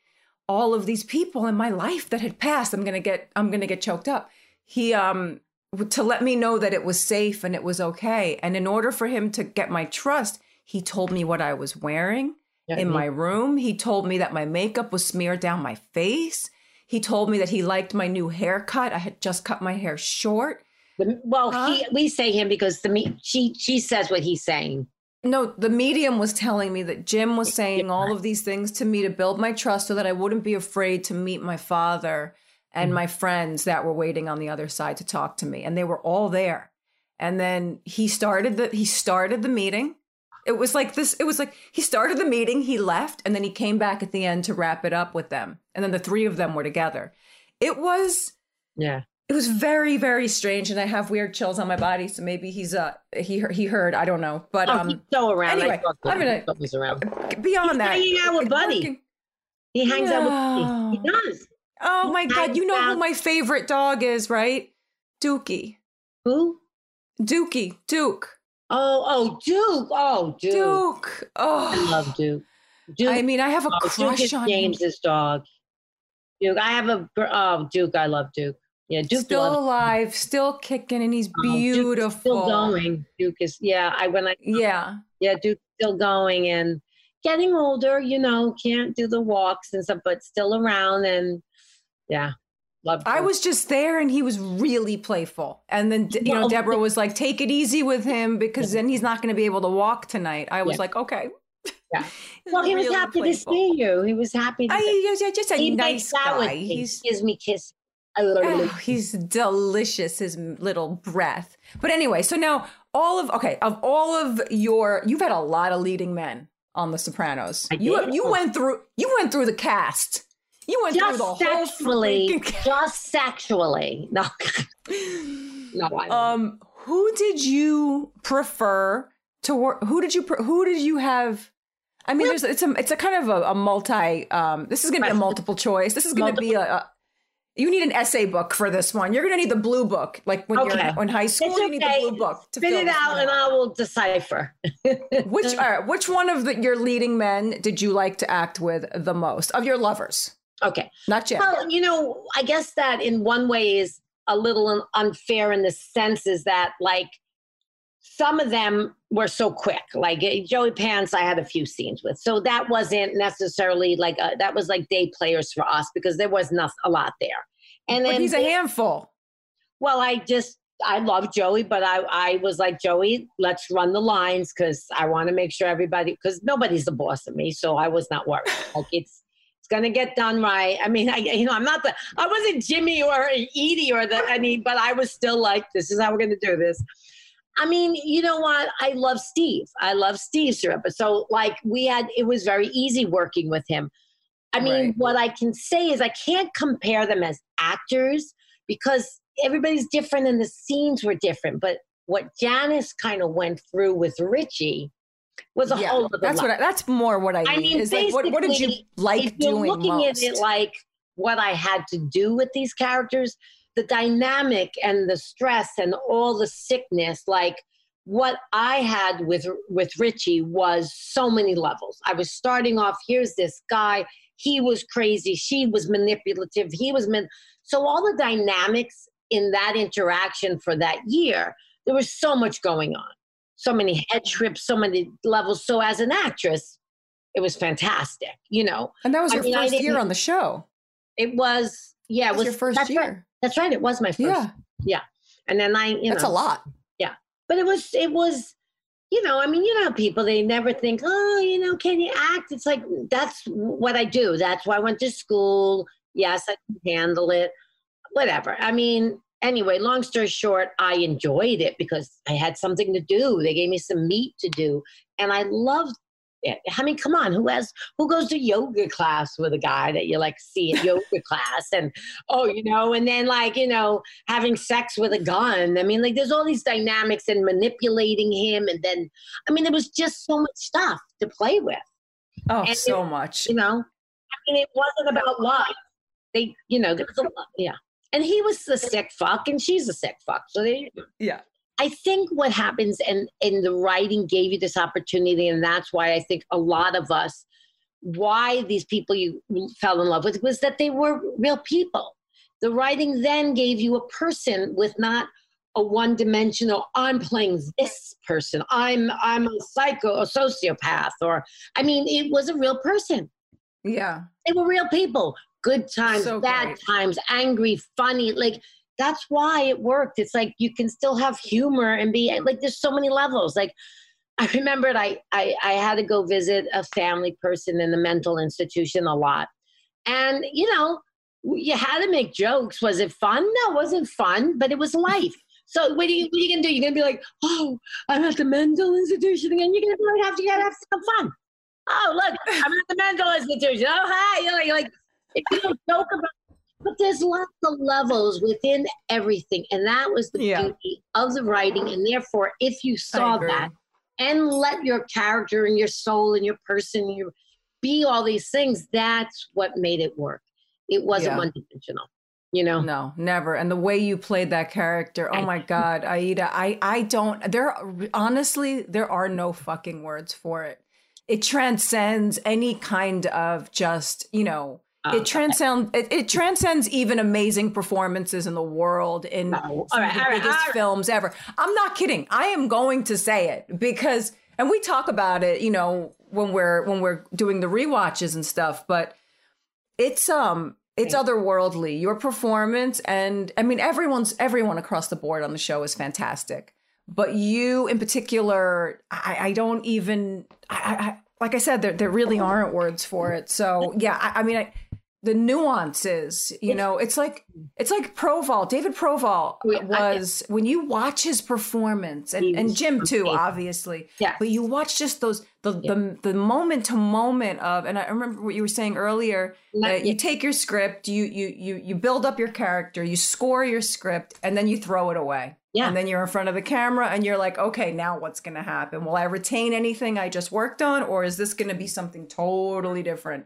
all of these people in my life that had passed. I'm going to get I'm going to get choked up. He um to let me know that it was safe and it was okay. And in order for him to get my trust, he told me what I was wearing Yeah, in my room. He told me that my makeup was smeared down my face. He told me that he liked my new haircut. I had just cut my hair short. the- well, Huh? he we say him because the me she she says what he's saying. No, the medium was telling me that Jim was saying all of these things to me to build my trust so that I wouldn't be afraid to meet my father and my friends that were waiting on the other side to talk to me. And they were all there. And then he started the he started the meeting. It was like this, it was like he started the meeting, he left, and then he came back at the end to wrap it up with them. And then the three of them were together. It was Yeah. it was very very strange and i have weird chills on my body so maybe he's uh he he heard i don't know but Oh, um he's so around. anyway, I I'm gonna- He's around. beyond He's that hanging out with Buddy. working. He hangs out with me. He does. Oh my god you know who my favorite dog is right dookie Who? dookie duke Oh, oh, Duke. Oh, Duke. duke oh. I oh love Duke. Duke. i mean i have a oh, Duke crush is on James's dog. Duke. I have a. Oh, Duke. I love Duke. Yeah, Duke. still alive still kicking and he's oh, Duke beautiful Still going. Duke is. Yeah. I when I. yeah Yeah, Duke's still going and getting older. You know, can't do the walks and stuff, but still around and yeah, love. I was just there and he was really playful. And then, you know, Deborah was like, take it easy with him because then he's not going to be able to walk tonight. I was Yeah. like, okay. Yeah. Well, he was really happy playful. to see you. He was happy. To I, he's just a he nice makes out with guy. me. He's gives me kiss. oh, he's delicious. His little breath. But anyway, so now all of okay of all of your you've had a lot of leading men on The Sopranos. I you did. you oh. went through you went through the cast. You went through just the whole sexually, freaking just sexually. No, no. Um, who did you prefer to work? Who did you? Pre- who did you have? I mean, there's it's a it's a kind of a, a multi. Um, this is going to be a multiple choice. This is going to be a, a. You need an essay book for this one. You're going to need the blue book, like when Okay. you're in high school. It's You need the blue book to Spit fill it out, and I will decipher. Which right, which one of the, your leading men did you like to act with the most of your lovers? Okay. Not yet. Well, you know, I guess that in one way is a little unfair in the sense is that like some of them were so quick. Like eh, Joey Pants, I had a few scenes with, so that wasn't necessarily like a, that was like day players for us because there was not a lot there. And but then he's a handful. well, I just I love Joey, but I I was like Joey, let's run the lines because I want to make sure everybody because nobody's the boss of me, so I was not worried. like it's it's gonna get done right. I mean, I you know I'm not the I wasn't Jimmy or Edie or the I mean, but I was still like this is how we're gonna do this. I mean, you know what? I love Steve. I love Steve Schirripa. So like we had it was very easy working with him. I mean, Right. what I can say is I can't compare them as actors because everybody's different and the scenes were different. But what Janice kind of went through with Richie was a yeah, whole other that's what. I, that's more what I. I mean, is like, what, what did you like doing looking most? at it like what I had to do with these characters, the dynamic and the stress and all the sickness, like what I had with with Richie was so many levels. I was starting off, here's this guy, he was crazy, she was manipulative, he was man. So all the dynamics in that interaction for that year, there was so much going on. So many head trips, so many levels. So as an actress, it was fantastic, you know. and that was I your mean, first year on the show. It was, yeah, it was was your first that's year. Right. That's right. It was my first. Yeah, Yeah. And then I, you that's a lot. Yeah. But it was, it was, you know, I mean, you know, people they never think, oh, you know, can you act? It's like that's what I do. That's why I went to school. Yes, I can handle it. Whatever. I mean, anyway, long story short, I enjoyed it because I had something to do. They gave me some meat to do, and I loved it. I mean, come on, who has who goes to yoga class with a guy that you like see at yoga class and oh, you know, and then like, you know, having sex with a gun. I mean, like there's all these dynamics and manipulating him and then I mean, there was just so much stuff to play with. Oh, And so it- much. You know? I mean, it wasn't about love. They, you know, there was a lot, yeah. And he was the sick fuck and she's a sick fuck. So go. Yeah. I think what happens and and the writing gave you this opportunity, and that's why I think a lot of us, why these people you fell in love with was that they were real people. The writing then gave you a person with not a one-dimensional. I'm playing this person. I'm I'm a psycho, a sociopath, or I mean, it was a real person. Yeah. They were real people. Good times, So bad great. times, angry, funny. Like that's why it worked. It's like you can still have humor and be like there's so many levels. Like I remembered I I, I had to go visit a family person in the mental institution a lot. And you know, you had to make jokes. Was it fun? No, it wasn't fun, but it was life. So what are you what are you gonna do? You're gonna be like, oh, I'm at the mental institution again. You're gonna be like, have to have some fun. Oh, look, I'm at the mental institution. Oh, hi. You're like, like if you don't joke about but there's lots of levels within everything. And that was the Yeah. beauty of the writing. And therefore, if you saw that and let your character and your soul and your person your be all these things, that's what made it work. It wasn't Yeah. one dimensional, you know? No, never. And the way you played that character, oh my God, Aida, I, I don't, there, honestly, there are no fucking words for it. It transcends any kind of just, you know, it transcends, it, it transcends even amazing performances in the world in Oh, some all of right, the right, biggest right. films ever. I'm not kidding. I am going to say it because, and we talk about it, you know, when we're, when we're doing the rewatches and stuff, but it's um it's otherworldly your performance and i mean everyone's everyone across the board on the show is fantastic but you in particular i, I don't even I, I like i said there, there really aren't words for it so yeah i, I mean I, the nuances you know it's like it's like proval david proval I- was when you watch his performance and, and jim too amazing. obviously Yeah. but you watch just those the the, the moment to moment of and i remember what you were saying earlier that you take your script you you you you build up your character you score your script and then you throw it away Yeah. and then you're in front of the camera and you're like okay now what's going to happen will i retain anything i just worked on or is this going to be something totally different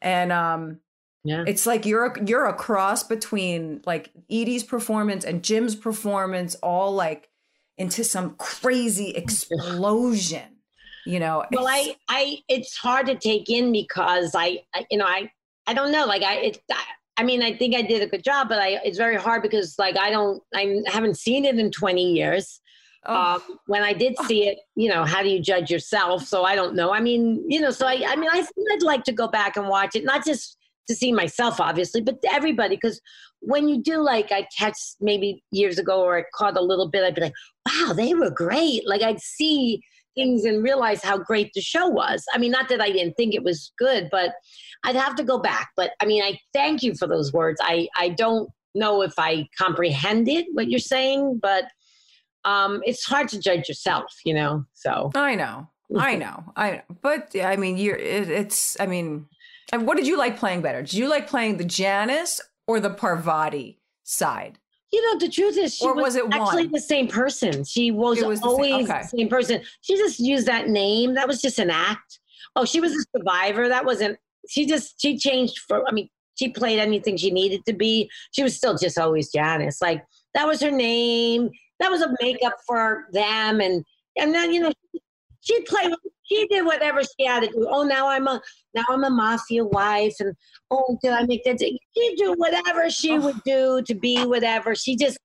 and um Yeah. it's like you're a, you're a cross between like Edie's performance and Jim's performance all like into some crazy explosion you know? Well i i it's hard to take in because i, I you know i i don't know like i it I, I mean i think i did a good job but i it's very hard because like i don't i haven't seen it in 20 years. Oh, um when i did see it you know how do you judge yourself? So i don't know. I mean you know so i i mean i i'd like to go back and watch it not just to see myself obviously but everybody because when you do like i catch maybe years ago or i caught a little bit i'd be like wow they were great. Like i'd see things and realize how great the show was. I mean not that i didn't think it was good but i'd have to go back. But i mean i thank you for those words. I i don't know if i comprehended what you're saying but um it's hard to judge yourself you know so. I know, I know, I. But I mean, you're it, it's. I mean, and what did you like playing better? Did you like playing the Janice or the Parvati side? you know the truth is she Or was, was it actually one? the same person. She was, was the same- always okay. the same person. She just used that name. That was just an act. Oh she was a survivor. That wasn't she just she changed for i mean she played anything she needed to be. She was still just always janice. Like that was her name. That was a makeup for them. And and then you know she'd play she did whatever she had to do. Oh now i'm a now i'm a mafia wife and oh did i make that she'd do whatever she oh. would do to be whatever. She just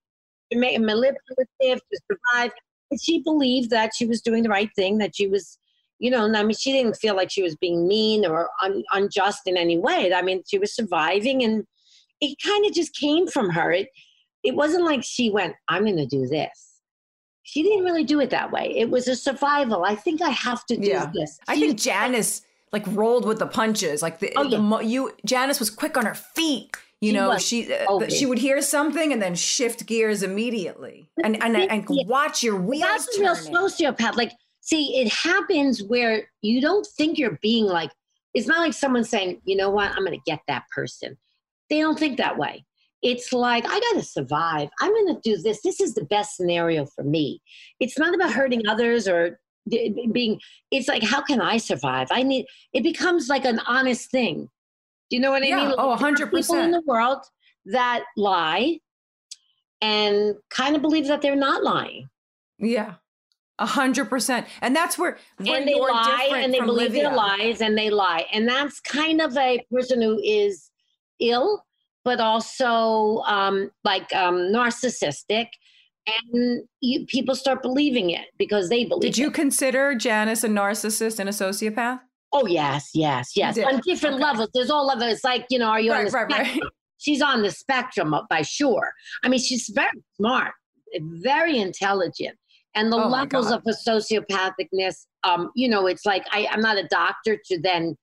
made a manipulative to survive. And she believed that she was doing the right thing that she was you know i mean she didn't feel like she was being mean or un, unjust in any way. I mean she was surviving and it kind of just came from her. It it wasn't like she went i'm going to do this she didn't really do it that way it was a survival i think i have to do Yeah. this I think was- Janice like rolled with the punches. Like the, Oh, yeah. mo- you Janice was quick on her feet. You She know, she uh, th- yeah. she would hear something and then shift gears immediately, and and and watch your wheels that's a real turning. sociopath like see, it happens where you don't think you're being like, it's not like someone saying, you know what, I'm going to get that person. They don't think that way. It's like, I got to survive. I'm going to do this. This is the best scenario for me. It's not about hurting others or being, it's like, how can I survive? I need, it becomes like an honest thing. Do you know what I Yeah. mean? Oh, There are People in the world that lie and kind of believe that they're not lying. Yeah. A hundred percent. And that's where, where and they lie and they believe their lies and they lie and that's kind of a person who is ill but also um, like um, narcissistic and you, people start believing it because they believe Did you it. consider Janice a narcissist and a sociopath? oh yes yes yes on different Okay. levels there's all levels it's like you know are you on Right, the right, right. spectrum? she's on the spectrum of- by sure i mean she's very smart very intelligent and the Oh, levels of a sociopathicness um you know it's like I, i'm not a doctor to then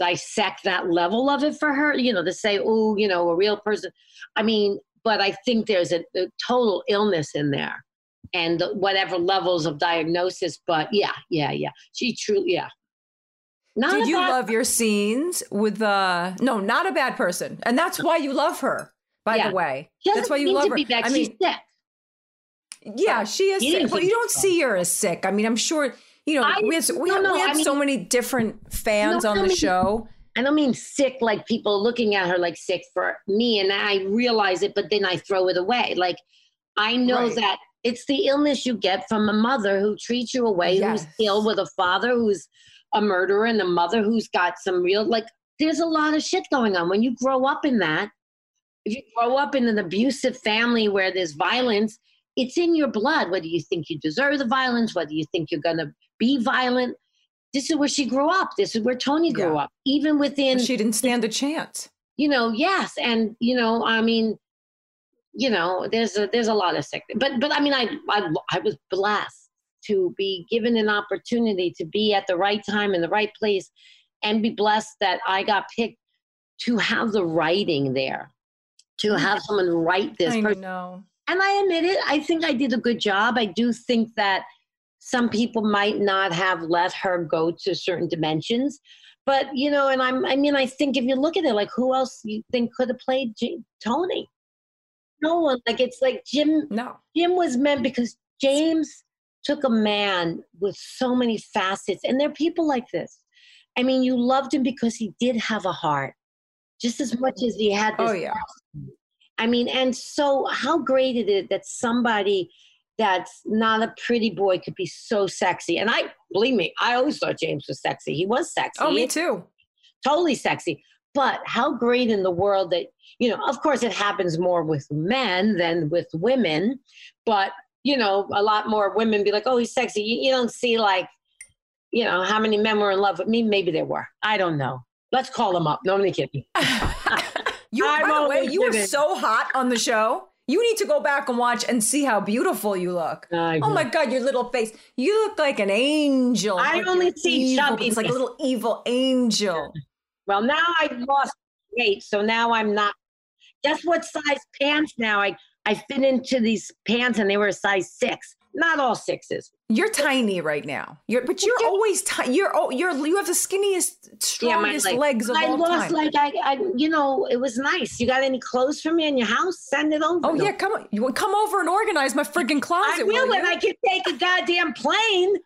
dissect that level of it for her you know to say oh you know a real person i mean but i think there's a, a total illness in there and whatever levels of diagnosis but yeah yeah yeah she truly yeah not Did you bad- love your scenes with uh no, not a bad person. And that's why you love her, by Yeah. the way. That's why you love her. I She's mean, sick. yeah, she is sick, think you don't see her as sick. I mean, I'm sure, you know, I- we have, we have, no, we have I so mean- many different fans No, on the mean- show. I don't mean sick like people looking at her like sick for me, and I realize it, but then I throw it away. Like I know Right. that it's the illness you get from a mother who treats you away, Yes. who's ill with a father who's a murderer, and a mother who's got some real like. There's a lot of shit going on when you grow up in that. If you grow up in an abusive family where there's violence, it's in your blood. Whether you think you deserve the violence, whether you think you're gonna be violent. This is where she grew up. This is where Tony grew Yeah. up. Even within She didn't stand a chance. you know yes and you know i mean you know there's a there's a lot of sick but but i mean i i, I was blessed to be given an opportunity to be at the right time in the right place and be blessed that i got picked to have the writing there to mm. have someone write this I person know. and I admit it, I think I did a good job. I do think that some people might not have let her go to certain dimensions. But, you know, and I'm, I mean, I think if you look at it, like who else you think could have played J- Tony? No one. Like it's like Jim, No. Jim was meant because James took a man with so many facets. And there are people like this. I mean, you loved him because he did have a heart, just as much as he had oh, this Oh yeah. I mean, and so how great it is that somebody that's not a pretty boy could be so sexy. And I believe me, I always thought James was sexy. He was sexy. Oh, me too. Totally sexy. But how great in the world that, you know, of course it happens more with men than with women. But, you know, a lot more women be like, oh, he's sexy. You, you don't see like, you know, how many men were in love with me. Maybe they were. I don't know. Let's call them up. No, I'm kidding. You, by the way, you were so hot on the show. You need to go back and watch and see how beautiful you look. Oh my God, your little face. You look like an angel. I but only see evil. chubby It's like a little evil angel. Well, now I've lost weight, so now I'm not. Guess what size pants now? I I fit into these pants, and they were a size six. Not all sixes. You're tiny right now. You're, but you're always tiny. You're oh, you're you have the skinniest, strongest leg. legs of I all lost time. like I, I, you know, it was nice. You got any clothes for me in your house? Send it over. oh yeah, come on, you come over and organize my freaking closet. I will when? I can take a goddamn plane.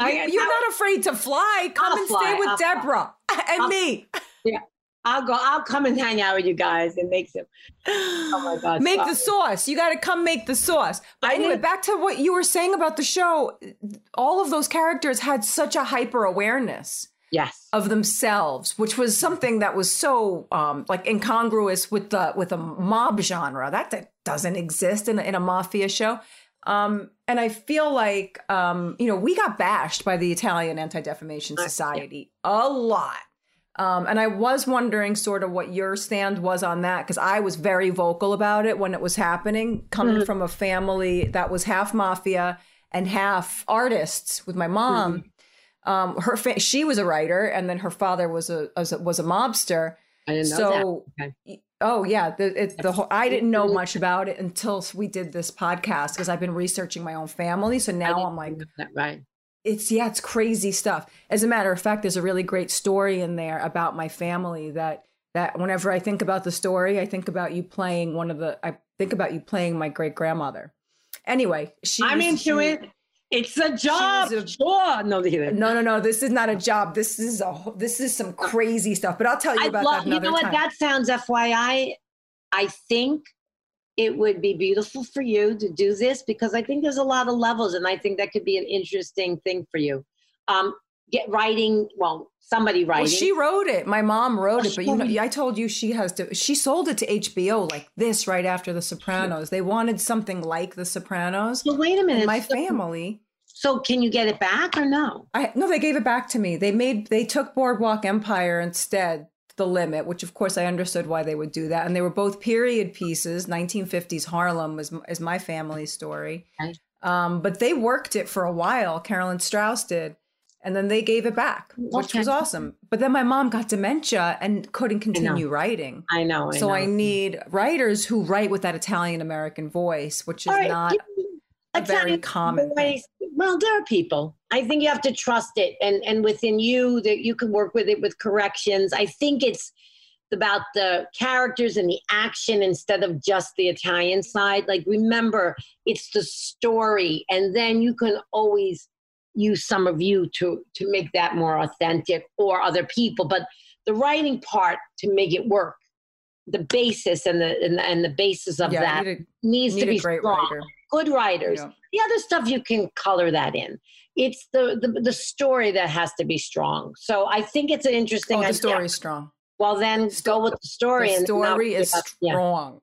I, You- You're not afraid to fly. Come I'll and fly, stay with I'll fly. Deborah and I'll- me. I'll go. I'll come and hang out with you guys and make some. Oh my god! Make the sauce. You got to come make the sauce. But I anyway, didn't- back to what you were saying about the show. All of those characters had such a hyper awareness Yes. of themselves, which was something that was so um, like incongruous with the with a mob genre that, that doesn't exist in a, in a mafia show. Um, and I feel like um, you know we got bashed by the Italian Anti Defamation Uh, yeah. Society a lot. Um, and I was wondering sort of what your stand was on that because I was very vocal about it when it was happening, coming Mm-hmm. from a family that was half mafia and half artists with my mom. Mm-hmm. Um, her fa- she was a writer, and then her father was a was a, was a mobster. I didn't know So, that. Okay. oh yeah, the it, the whole, I didn't know much about it until we did this podcast because I've been researching my own family. So now I'm like, right. It's yeah, it's crazy stuff. As a matter of fact, there's a really great story in there about my family that that whenever I think about the story, I think about you playing one of the I think about you playing my great grandmother. Anyway, she I'm was- into she- it. It's a job. a- sure. No. No, no, no. This is not a job. This is a this is some crazy stuff. But I'll tell you about love, that you know what? time. That sounds FYI. I think it would be beautiful for you to do this because I think there's a lot of levels, and I think that could be an interesting thing for you. Um, get writing. Well, somebody writing. Well, she wrote it. My mom wrote Oh, it, but you know, it. I told you she has to. She sold it to HBO like this right after The Sopranos. They wanted something like The Sopranos. so wait a minute. My so, family, So can you get it back or no? I no, they gave it back to me. They made they took Boardwalk Empire instead. The limit, which of course I understood why they would do that, and they were both period pieces. 1950s Harlem was is my family's story, um, but they worked it for a while. Carolyn Strauss did, and then they gave it back, which Okay. was awesome. But then my mom got dementia and couldn't continue writing. I know. I so know. I need writers who write with that Italian American voice, which is right, not you- a very common thing. Well, there are people. I think you have to trust it, and and within you that you can work with it with corrections. I think it's about the characters and the action instead of just the Italian side. Like remember, it's the story, and then you can always use some of you to to make that more authentic or other people. But the writing part to make it work, the basis and the and the, and the basis of yeah, that need needs to be a great strong writer. Good writers. Yeah. The other stuff you can color that in. It's the, the the story that has to be strong. So I think it's an interesting Oh, the idea. story is strong. Well, then go with the story. The and story give is up- yeah, strong.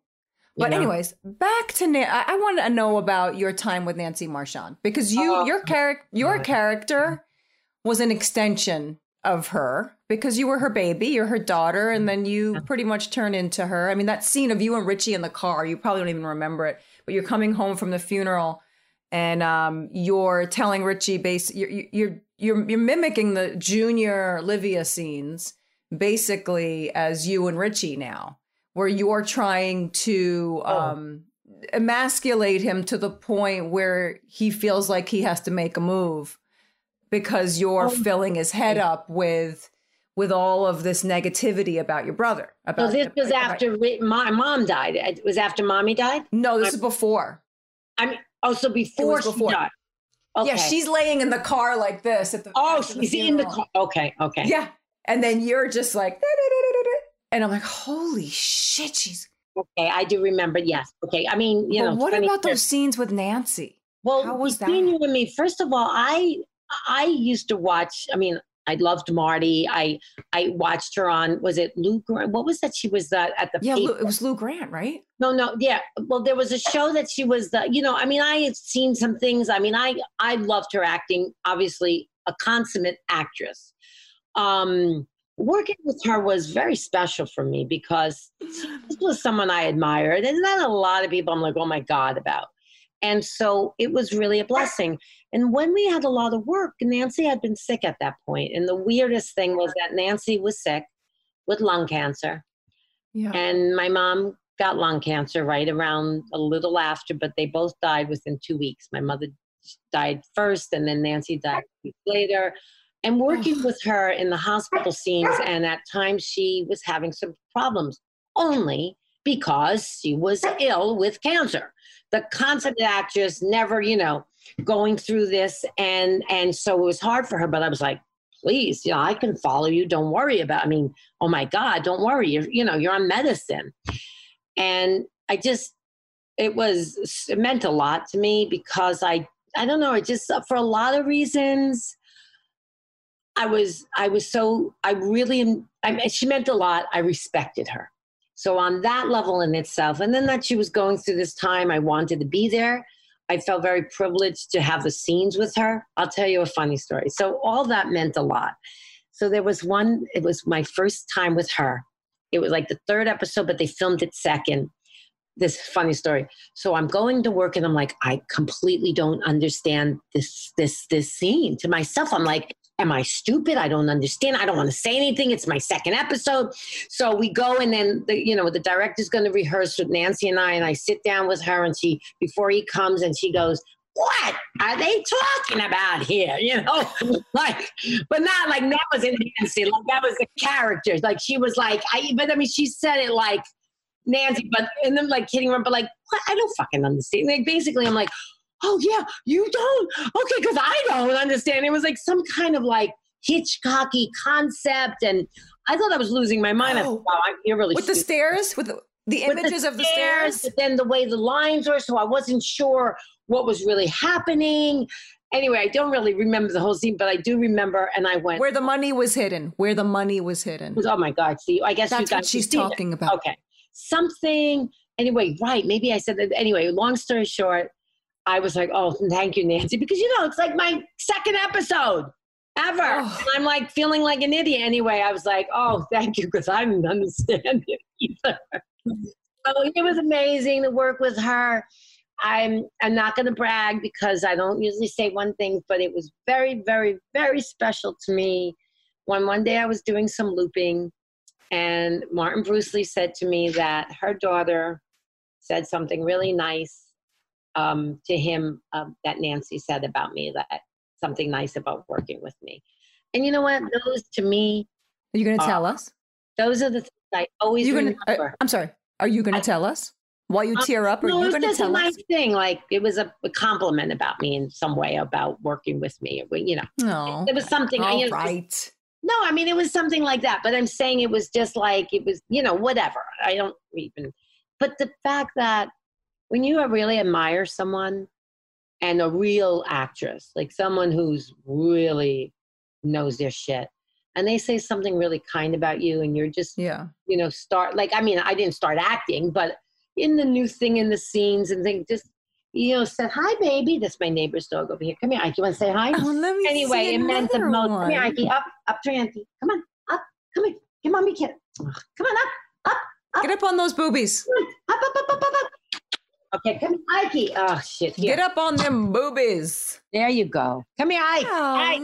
But you know. anyways, back to Na- I, I want to know about your time with Nancy Marchand because you Oh, your character your God. character was an extension of her because you were her baby, you're her daughter, and then you pretty much turn into her. I mean, that scene of you and Richie in the car, you probably don't even remember it, but you're coming home from the funeral and um, you're telling Richie base you're you're you're you're mimicking the junior Livia scenes basically as you and Richie now, where you're trying to Oh. um, emasculate him to the point where he feels like he has to make a move because you're Oh. filling his head up with with all of this negativity about your brother. So About this was about- after Ri- my mom died. It was after mommy died. No, this is before. I mean, oh, so before, before. she died. Okay. Yeah, she's laying in the car like this at the. Oh, after she's in the car. Okay, okay. Yeah, and then you're just like, and I'm like, holy shit, she's. Okay, I do remember. Yes. Okay. I mean, you But know. what about those scenes with Nancy? Well, How was between that? you and me, first of all, I I used to watch. I mean, I loved Marty. I I watched her on. Was it Lou? Grant? What was that? She was uh, at the. Yeah, Lou, it was Lou Grant, right? No, no, yeah. Well, there was a show that she was the. You know, I mean, I had seen some things. I mean, I I loved her acting. Obviously, a consummate actress. Um, working with her was very special for me because this was someone I admired, and not a lot of people I'm like, oh my god, about. And so it was really a blessing. And when we had a lot of work, Nancy had been sick at that point. And the weirdest thing was that Nancy was sick with lung cancer. Yeah. And my mom got lung cancer right around a little after, but they both died within two weeks. My mother died first, and then Nancy died later. And working with her in the hospital scenes, and at times she was having some problems only because she was ill with cancer. The concept actress never, you know, going through this, and and so it was hard for her. But I was like, please, you know, I can follow you. Don't worry about. I mean, oh my God, don't worry. You're, you know, you're on medicine. And I just, it was, it meant a lot to me because I, I don't know, it just, uh, for a lot of reasons, I was, I was so, I really, I she meant a lot. I respected her. So on that level in itself, and then that she was going through this time, I wanted to be there. I felt very privileged to have the scenes with her. I'll tell you a funny story. So all that meant a lot. So there was one, it was my first time with her. It was like the third episode, but they filmed it second. This funny story. So I'm going to work and I'm like, I completely don't understand this this this scene. To myself, I'm like, am I stupid? I don't understand. I don't want to say anything. It's my second episode. So we go and then the, you know the director's going to rehearse with Nancy and I, and I sit down with her and she before he comes and she goes, what are they talking about here? You know, like, but not like that was in Nancy. Like that was the character. Like she was like, I. But I mean, she said it like Nancy, but and then like kidding around, but like, what? I don't fucking understand. Like basically, I'm like, oh yeah, you don't. Okay, because I don't understand. It was like some kind of like Hitchcocky concept, and I thought I was losing my mind. I Oh. thought, wow, I- you're really With the stairs, with the, the images of the stairs. but then the way the lines were, so I wasn't sure what was really happening. Anyway, I don't really remember the whole scene, but I do remember, and I went, Where the money was hidden. Where the money was hidden. "Oh my God!" See, I guess you That's what she's have seen it. talking about. Okay, something. Anyway, right? Maybe I said that. Anyway, long story short, I was like, "Oh, thank you, Nancy," because you know it's like my second episode ever, Oh. and I'm like feeling like an idiot. Anyway, I was like, "Oh, thank you," because I didn't understand it either. So it was amazing to work with her. I'm I'm not going to brag because I don't usually say one thing, but it was very, very, very special to me. When one day I was doing some looping, and Martin Bruestle said to me that her daughter said something really nice um, to him um, that Nancy said about me, that something nice about working with me. And you know what? Those to me, Are you going to Uh, tell us? those are the things I always You gonna? remember. uh, I'm sorry. Are you going to tell us? While you Uh, tear up, are no, you it going was to just a tell nice us? thing. Like it was a, a compliment about me in some way about working with me. You know, No. it was something. All you know, right. No, I mean it was something like that. But I'm saying it was just like it was. You know, whatever. I don't even. But the fact that when you really admire someone and a real actress, like someone who's really knows their shit, and they say something really kind about you, and you're just Yeah. you know, start like I mean, I didn't start acting, but in the new thing in the scenes and things, just you know, said hi, baby. That's my neighbor's dog over here. Come here, Ike. You want to say hi? Oh, let me anyway, it meant the most. Come here. Ike. Up, up to Auntie. Come on, up. Come here. Come on, me kid. Come on, up, Get up on those boobies. up, up, up, up, up, up. Okay, come here, Ike. Oh shit. Here. Get up on them boobies. There you go. Come here, Ike. Oh, Ike.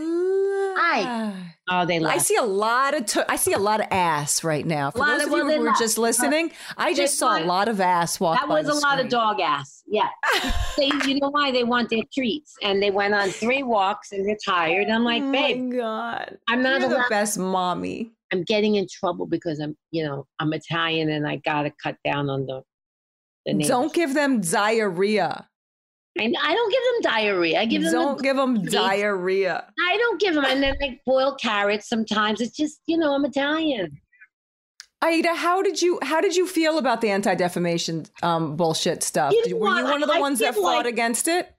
Hi. Oh, they I see a lot of to- I see a lot of ass right now. For Lot those of- of you who were left. just listening, I just saw a lot of ass walk That was a lot of dog ass. Yeah. they, you know why? They want their treats. And they went on three walks and they're tired. I'm like, oh babe, my god, I'm not the best mommy. I'm getting in trouble because I'm, you know, I'm Italian and I got to cut down on the. Don't give them diarrhea. And I don't give them diarrhea. I give them, Don't give them diarrhea. I don't give them. And then they boil carrots sometimes. It's just, you know, I'm Italian. Aida, how did you how did you feel about the anti defamation um, bullshit stuff? You know Were you one of the I ones that fought like- against it?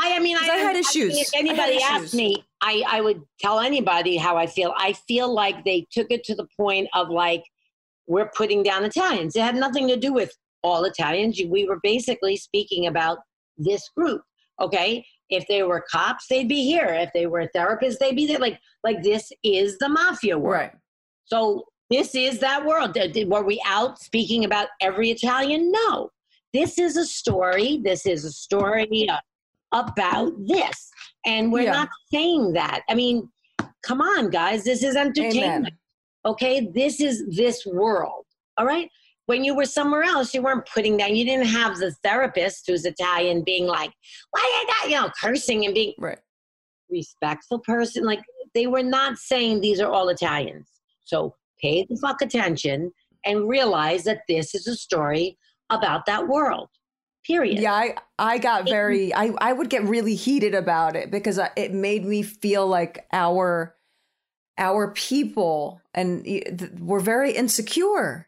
I, I mean, I, I had issues. if anybody issues. asked me, I, I would tell anybody how I feel. I feel like they took it to the point of like, we're putting down Italians. It had nothing to do with all Italians. We were basically speaking about this group. Okay. If they were cops, they'd be here. If they were therapists, they'd be there. Like, like this is the mafia world. Right. So this is that world. Were we out speaking about every Italian? No. This is a story. This is a story uh, about this. And we're Yeah. not saying that. I mean, come on, guys. This is entertainment. Amen. Okay. This is this world. All right. When you were somewhere else, you weren't putting down, you didn't have the therapist who's Italian being like, why you got, you know, cursing and being Right. respectful person. Like they were not saying these are all Italians. So pay the fuck attention and realize that this is a story about that world. Period. Yeah, I I got very I I would get really heated about it because uh, it made me feel like our our people and were very insecure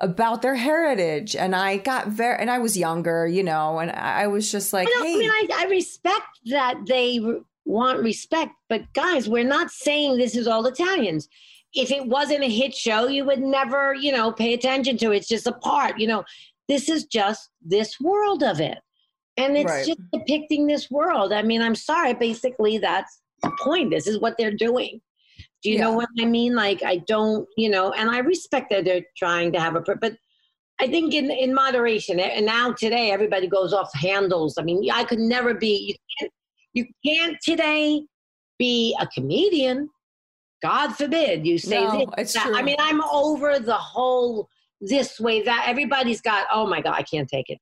about their heritage and I got very and I was younger, you know, and I was just like, I, hey, I mean, I, I respect that they want respect, but guys, we're not saying this is all Italians. If it wasn't a hit show, you would never, you know, pay attention to it. It's just a part, you know. This is just this world of it. And it's Right. just depicting this world. I mean, I'm sorry, basically that's the point. This is what they're doing. Do you know what I mean? Like I don't, you know, and I respect that they're trying to have a but I think in, in moderation, eh, and now today everybody goes off handles. I mean, I could never be. You can't, you can't today be a comedian. God forbid you say No, this. that. true. I mean, I'm over the whole this way that everybody's got. Oh my God, I can't take it.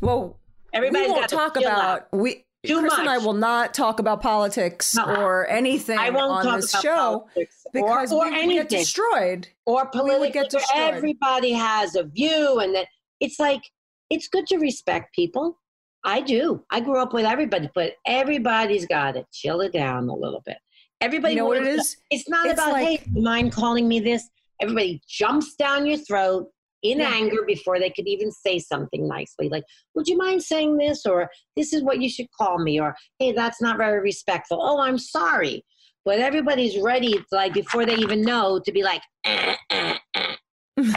well, Everybody's we won't got to talk about out. we. Too Chris and I will not talk about politics No. or anything I won't on talk this about show politics because or, or we would get destroyed. or would politically. get destroyed. Everybody has a view, and that it's like it's good to respect people. I do. I grew up with everybody, but everybody's got to chill it down a little bit. Everybody You know what it to- It's not It's about like- hey, mind calling me this? Everybody jumps down your throat in Yeah. anger before they could even say something nicely. Like, would you mind saying this? Or this is what you should call me, or hey, that's not very respectful. Oh, I'm sorry. But everybody's ready, like before they even know, to be like, eh, eh, eh.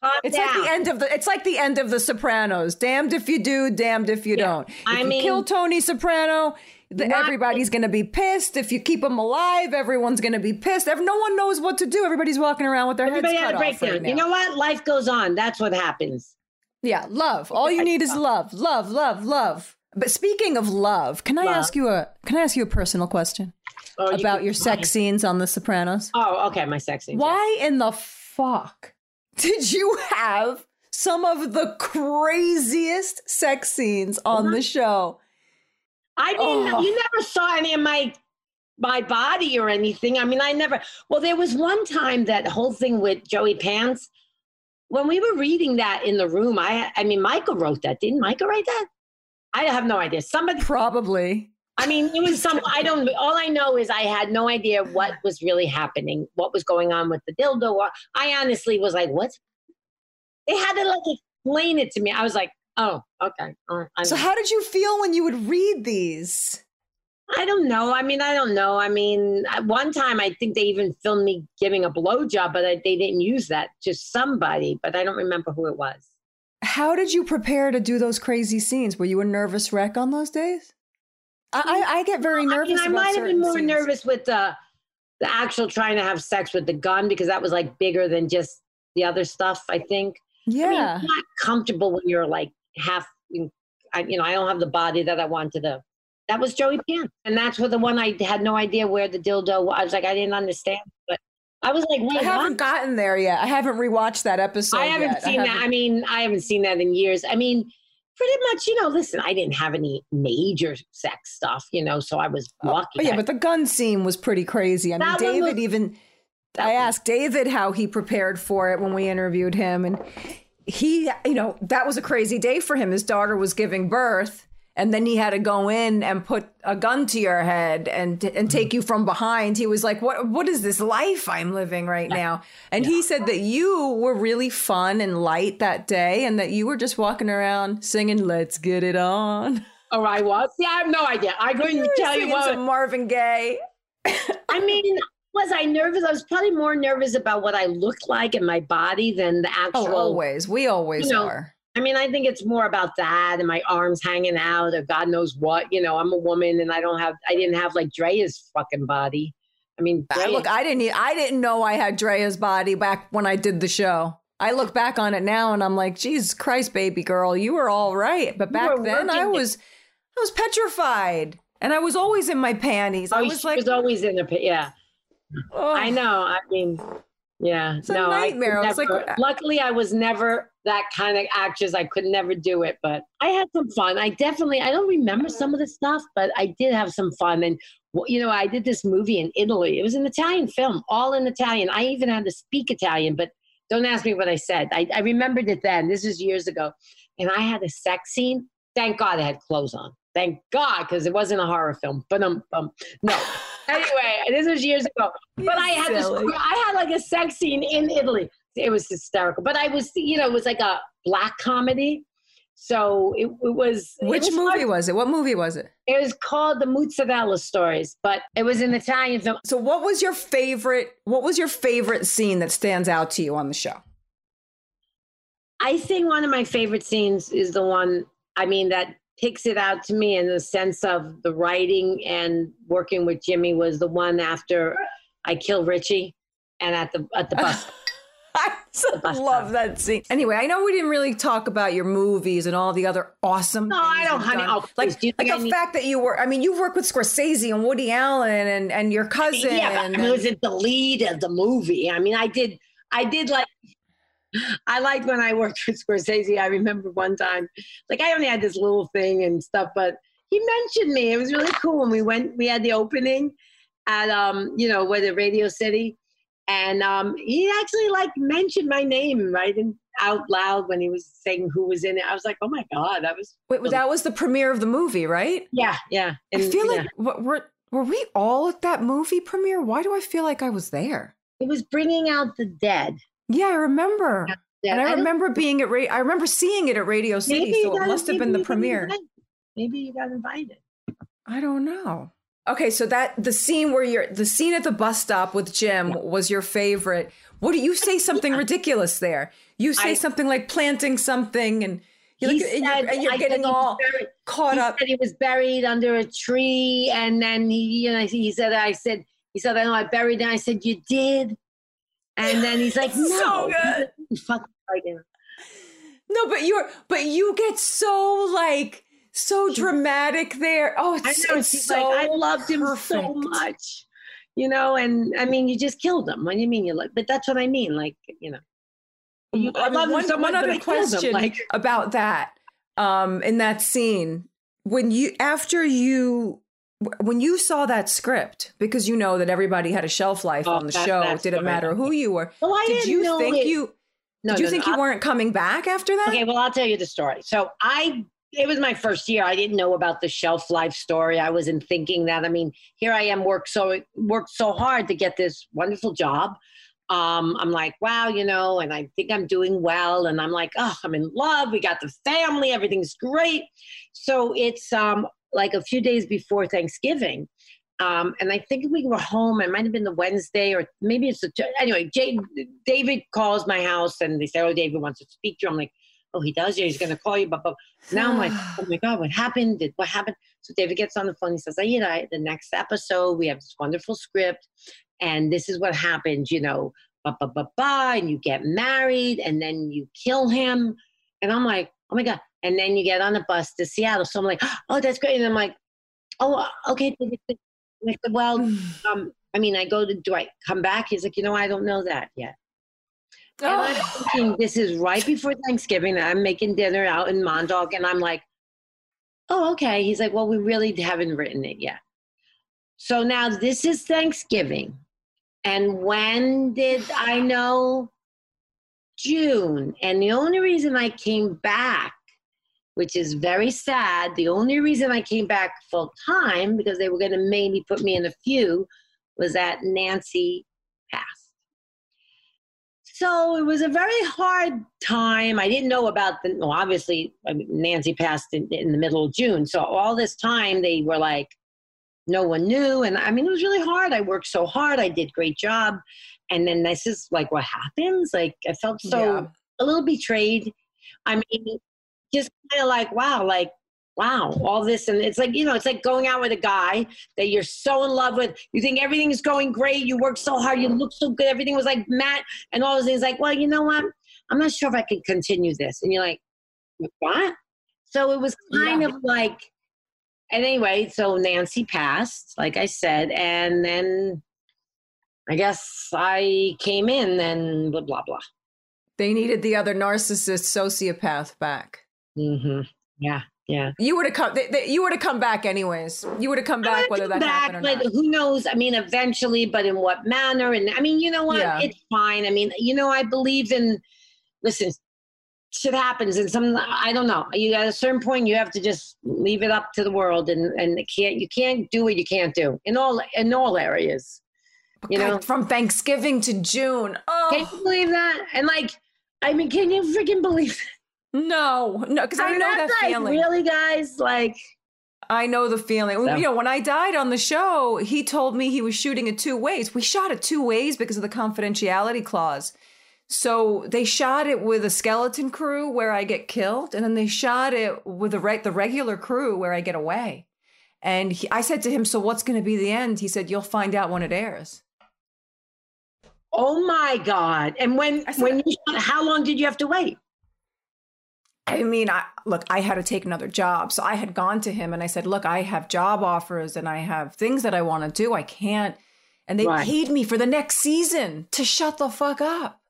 Calm It's down. like the end of the. It's like the end of The Sopranos. Damned if you do, damned if you Yeah. don't. If I you mean- kill Tony Soprano, the, Not- everybody's going to be pissed. If you keep them alive, everyone's going to be pissed. No one knows what to do. Everybody's walking around with their Everybody heads had cut a off breakdown. right you know what? Life goes on. That's what happens. Yeah, love. All you need is love, love, love, love. But speaking of love, can I Love. ask you a can I ask you a personal question oh, you about your sex scenes on The Sopranos? Oh, okay. My sex scenes. Why in the fuck did you have some of the craziest sex scenes on the show? I mean, Oh. you never saw any of my my body or anything. I mean, I never. Well, there was one time that whole thing with Joey Pants. When we were reading that in the room, I I mean, Michael wrote that. Didn't Michael write that? I have no idea. Somebody. Probably. I mean, it was some. I don't. All I know is I had no idea what was really happening. What was going on with the dildo? I honestly was like, "What?" They had to like explain it to me. I was like, "Oh, okay." right, So how did you feel when you would read these? I don't know. I mean, I don't know. I mean, at one time I think they even filmed me giving a blowjob, but I, they didn't use that to somebody, but I don't remember who it was. How did you prepare to do those crazy scenes? Were you a nervous wreck on those days? I, I, I get very I nervous. mean, I might have been more scenes. nervous with the the actual trying to have sex with the gun because that was like bigger than just the other stuff. I think. Yeah. I mean, not comfortable when you're like half. I, you know, I don't have the body that I wanted to. That was Joey Pan, and that's where the one I had no idea where the dildo. was. I was like, I didn't understand, but I was like, I haven't what? gotten there yet. I haven't rewatched that episode. I haven't yet. seen that. haven't- I mean, I haven't seen that in years. I mean, pretty much, you know, listen, I didn't have any major sex stuff, you know, so I was oh, lucky. Oh, yeah, but the gun scene was pretty crazy. I mean, That David was- even, I asked David how he prepared for it when we interviewed him, and he, you know, that was a crazy day for him. His daughter was giving birth, and then he had to go in and put a gun to your head and and mm-hmm. take you from behind. He was like, "What? What is this life I'm living right now?" And he said that you were really fun and light that day, and that you were just walking around singing "Let's Get It On." oh, I was? Yeah, I have no idea. I couldn't tell you what. Marvin Gaye. I mean, was I nervous? I was probably more nervous about what I looked like in my body than the actual. Oh, actual. always. We always you know, are. I mean, I think it's more about that and my arms hanging out or God knows what. You know, I'm a woman and I don't have, I didn't have like Drea's fucking body. I mean, I, Drea- look, I didn't. I didn't know I had Drea's body back when I did the show. I look back on it now and I'm like, Jesus Christ, baby girl, you were all right. But back then, I working it. was, I was petrified, and I was always in my panties. Oh, I oh, was she like, was always in the, yeah. Oh. I know. I mean, yeah. It's no, nightmare. I was like, never- luckily, I was never that kind of actress. I could never do it, but I had some fun. I definitely, I don't remember some of the stuff, but I did have some fun. And, you know, I did this movie in Italy. It was an Italian film, all in Italian. I even had to speak Italian, but don't ask me what I said. I, I remembered it then. This was years ago. And I had a sex scene. Thank God I had clothes on. Thank God, because it wasn't a horror film. But um, um no. anyway, this was years ago. But I had this. I had like a sex scene in Italy. It was hysterical. But I was, you know, it was like a black comedy. So it, it was. it Which was movie was it? What movie was it? It was called the Mozzarella Stories, but it was an Italian film. So, what was your favorite? What was your favorite scene that stands out to you on the show? I think one of my favorite scenes is the one, I mean, that picks it out to me in the sense of the writing and working with Jimmy was the one after I kill Richie and at the at the bus. I so bus love stop. that scene. Anyway, I know we didn't really talk about your movies and all the other awesome. No, I don't, honey. Oh, like, do like I the need- fact that you were. I mean, you've worked with Scorsese and Woody Allen and and your cousin. yeah, but I mean, wasn't the lead of the movie. I mean, I did, I did like, I liked when I worked with Scorsese. I remember one time, like I only had this little thing and stuff, but he mentioned me. It was really cool. And we went, we had the opening at, um, you know, where the Radio City. And um, he actually like mentioned my name right in, out loud when he was saying who was in it. I was like, oh my God, that was. Wait, that was the premiere of the movie, right? Yeah, yeah. I And, feel yeah. like what, were were we all at that movie premiere? Why do I feel like I was there? it was bringing out the dead. Yeah, I remember. Yeah, and I, don't- remember being at ra- I remember seeing it at Radio City, so it must have been the premiere. invited. Maybe you got invited. I don't know. Okay, so that the scene where you're the scene at the bus stop with Jim was your favorite. What do you say something ridiculous there? You say I- something like planting something and you're, He like, and you're, said- and you're I said getting all buried- caught he up. said he was buried under a tree, and then he, you know, he said, I said, he said, I know I buried him. I said, you did, and then he's like, So no, good. You fucking. No, but you're but you get so like so dramatic there. Oh, I it's, know. it's so like, I loved him so much, you know. And I mean, you just killed him. What do you mean you like? But that's what I mean. Like, you know, you, I, I mean, love him one, so much. one other I him. question Like, about that um in that scene when you after you when you saw that script because you know that everybody had a shelf life Oh, on the that- show that's didn't matter who you were well, I did didn't you know think it- you No, did you no, think no, you weren't coming back after that Okay, well, I'll tell you the story. So I, it was my first year. I didn't know about the shelf life story. I wasn't thinking that. I mean, here I am, worked so worked so hard to get this wonderful job. Um, I'm like, wow, you know, and I think I'm doing well. And I'm like, oh, I'm in love. We got the family. Everything's great. So it's um, like a few days before Thanksgiving. Um, and I think we were home. It might have been the Wednesday, or maybe it's the anyway. Jay, David calls my house, and they say, "Oh, David wants to speak to you." I'm like, "Oh, he does. Yeah, he's going to call you." But, but now I'm like, "Oh my God, what happened? Did what happened?" So David gets on the phone. He says, "Aida, the next episode, we have this wonderful script, and this is what happened. You know, ba ba ba ba, and you get married, and then you kill him." And I'm like, "Oh my God!" And then you get on the bus to Seattle. So I'm like, "Oh, that's great." And I'm like, "Oh, okay." David." I said, well, um, I mean, I go to, do I come back? He's like, you know, I don't know that yet. And I'm thinking, this is right before Thanksgiving. and I'm making dinner out in Montauk, and I'm like, oh, okay. He's like, well, we really haven't written it yet. So now this is Thanksgiving. And when did I know? June. And the only reason I came back, which is very sad, the only reason I came back full time, because they were going to maybe put me in a few, was that Nancy passed. So it was a very hard time. I didn't know about the, well, obviously, Nancy passed in, in the middle of June. So all this time they were like, no one knew. And I mean, it was really hard. I worked so hard. I did great job. And then this is like what happens. Like I felt so Yeah. a little betrayed. I mean, just kind of like, wow, like, wow, all this. And it's like, you know, it's like going out with a guy that you're so in love with. You think everything's going great. You work so hard. You look so good. Everything was like Matt and all those things. Like, well, you know what? I'm not sure if I can continue this. And you're like, what? So it was kind Yeah. of like, and anyway, so Nancy passed, like I said, and then I guess I came in and blah blah blah. they needed the other narcissist sociopath back hmm Yeah, yeah. you would have come they, they, you would have come back anyways you would have come back whether that come happened or back, not but who knows? I mean, eventually, but in what manner? And I mean, you know what? Yeah. It's fine. I mean, you know, I believe in. Listen, shit happens, and some I don't know. You at a certain point, you have to just leave it up to the world, and and it can't you can't do what you can't do in all in all areas. You God, know, from thanksgiving to june oh can you believe that? And like, I mean, can you freaking believe? no no because i know that like, feeling Really, guys? Like, I know the feeling. So- You know, when I died on the show, he told me he was shooting it two ways. We shot it two ways because of the confidentiality clause. So they shot it with a skeleton crew where I get killed, and then they shot it with the re- the regular crew where I get away. And he, I said to him, "So what's going to be the end?" He said, "You'll find out when it airs." Oh my god! And when said- when you, how long did you have to wait? I mean, I, look, I had to take another job. So I had gone to him and I said, Look, I have job offers and I have things that I want to do. I can't. And they Right. paid me for the next season to shut the fuck up.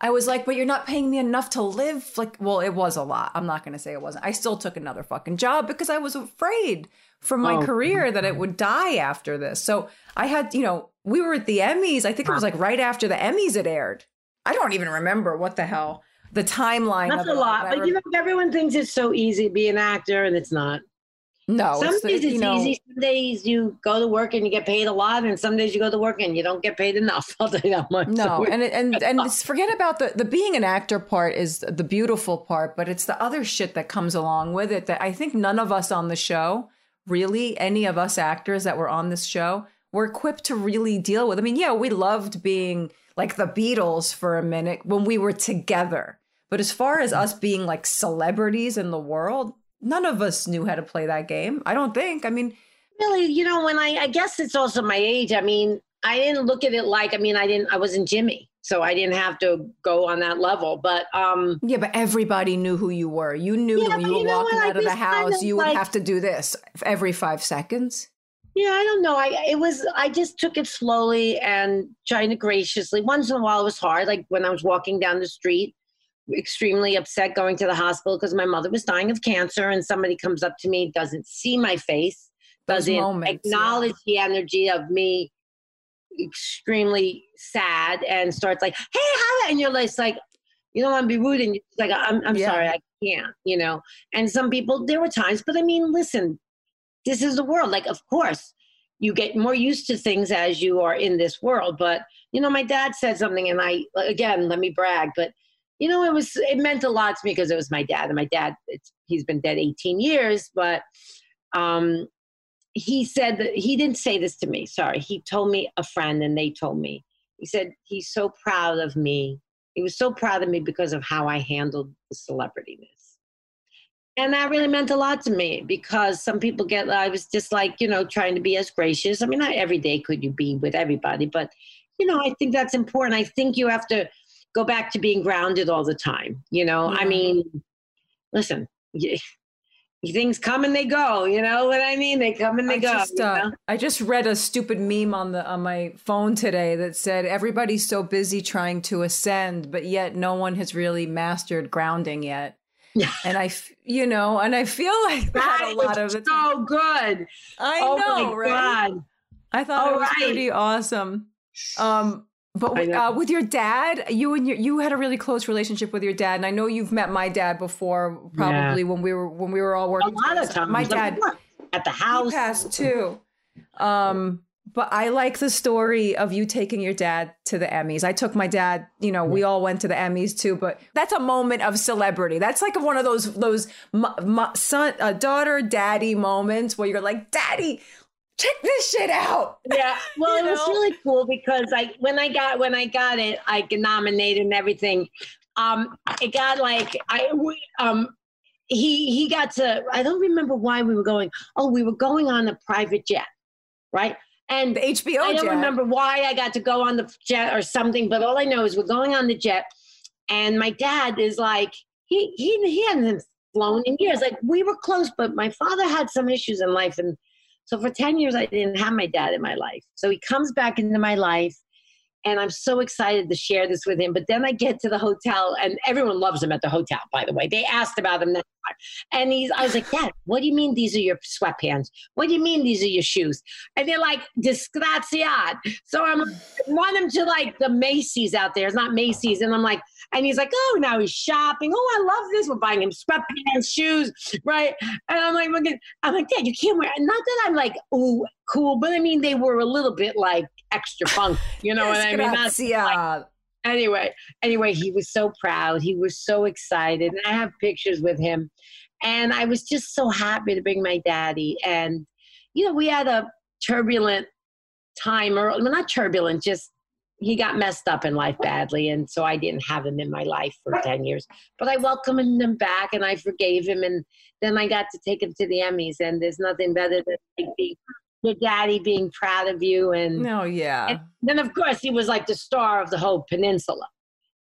I was like, but you're not paying me enough to live. Like, well, it was a lot. I'm not going to say it wasn't. I still took another fucking job because I was afraid for my Oh. career that it would die after this. So I had, you know, we were at the Emmys. I think it was like right after the Emmys it aired. I don't even remember what the hell the timeline That's a lot, but you know, everyone thinks it's so easy to be an actor, and it's not. No, some it's the- days it's you know, easy. Some days you go to work and you get paid a lot, and some days you go to work and you don't get paid enough. I'll tell you that much. No, So and and and forget about the the being an actor part is the beautiful part, but it's the other shit that comes along with it that I think none of us on the show, really, any of us actors that were on this show, were equipped to really deal with. I mean, yeah, we loved being like the Beatles for a minute when we were together, but as far as us being like celebrities in the world, none of us knew how to play that game. I don't think. I mean, really, you know, when I, I guess it's also my age. I mean, I didn't look at it like, I mean, I didn't, I wasn't Jimmy, so I didn't have to go on that level. But um, Yeah, but everybody knew who you were. You knew Yeah, when you were you walking out of the just kind house, of you would like- have to do this every five seconds. Yeah, I don't know. I it was, I just took it slowly and trying to graciously. Once in a while, it was hard. Like when I was walking down the street, extremely upset going to the hospital because my mother was dying of cancer, and somebody comes up to me, doesn't see my face, Those doesn't moments, yeah. acknowledge the energy of me extremely sad and starts like, hey, how and you're just like, you don't want to be rude and you're like, I'm I'm Yeah. sorry, I can't, you know. And some people there were times, but I mean, listen, this is the world. Like, of course, you get more used to things as you are in this world. But you know, my dad said something, and I again, let me brag, but you know, it was it meant a lot to me because it was my dad, and my dad, he's been dead 18 years, but um, he said that he didn't say this to me. Sorry, he told me a friend, and they told me. He said he's so proud of me. He was so proud of me because of how I handled the celebrityness. And that really meant a lot to me because some people get, I was just like, you know, trying to be as gracious. I mean, not every day could you be with everybody, but, you know, I think that's important. I think you have to go back to being grounded all the time. You know, I mean, listen, you, things come and they go. You know what I mean? They come and they I go. just, you uh, know? I just read a stupid meme on the on my phone today that said everybody's so busy trying to ascend, but yet no one has really mastered grounding yet. Yeah. And I, you know, and I feel like that That a lot of time. so good. I oh know, right? God. I thought it was right. pretty awesome. Um, but uh, with your dad, you and your you had a really close relationship with your dad, and I know you've met my dad before, probably when we were when we were all working. A lot of times. My dad at the he house. passed too. Um, but I like the story of you taking your dad to the Emmys. I took my dad. You know, we all went to the Emmys too. But that's a moment of celebrity. That's like one of those those mu- mu- son, uh, daughter, daddy moments where you're like, Daddy, check this shit out. Yeah, well, You it was really cool because I when I got when I got it, I get nominated and everything. Um, it got like I we, um he he got to I don't remember why we were going. Oh, we were going on a private jet, right? And The HBO I don't jet. remember why I got to go on the jet or something, but all I know is we're going on the jet, and my dad is like he he he hadn't flown in years. Like we were close, but my father had some issues in life, and so for ten years I didn't have my dad in my life. So he comes back into my life, and I'm so excited to share this with him. But then I get to the hotel, and everyone loves him at the hotel. By the way, they asked about him that time, and he's I was like, Dad, what do you mean these are your sweatpants? What do you mean these are your shoes? And they're like, disgraziat. So I'm I want him to like the Macy's out there. It's not Macy's. And I'm like, and he's like, oh, now he's shopping. Oh, I love this. We're buying him sweatpants, shoes, right? And I'm like, I'm like, Dad, you can't wear. Not that I'm like, oh, cool, but I mean, they were a little bit like extra funk. You know what I mean? That's Grazia. anyway, anyway, he was so proud. He was so excited. And I have pictures with him. And I was just so happy to bring my daddy. And, you know, we had a turbulent time, or well, not turbulent, just he got messed up in life badly. And so I didn't have him in my life for 10 years. But I welcomed him back and I forgave him. And then I got to take him to the Emmys. And there's nothing better than being, your daddy being proud of you and No, yeah. and then, of course, he was like the star of the whole peninsula.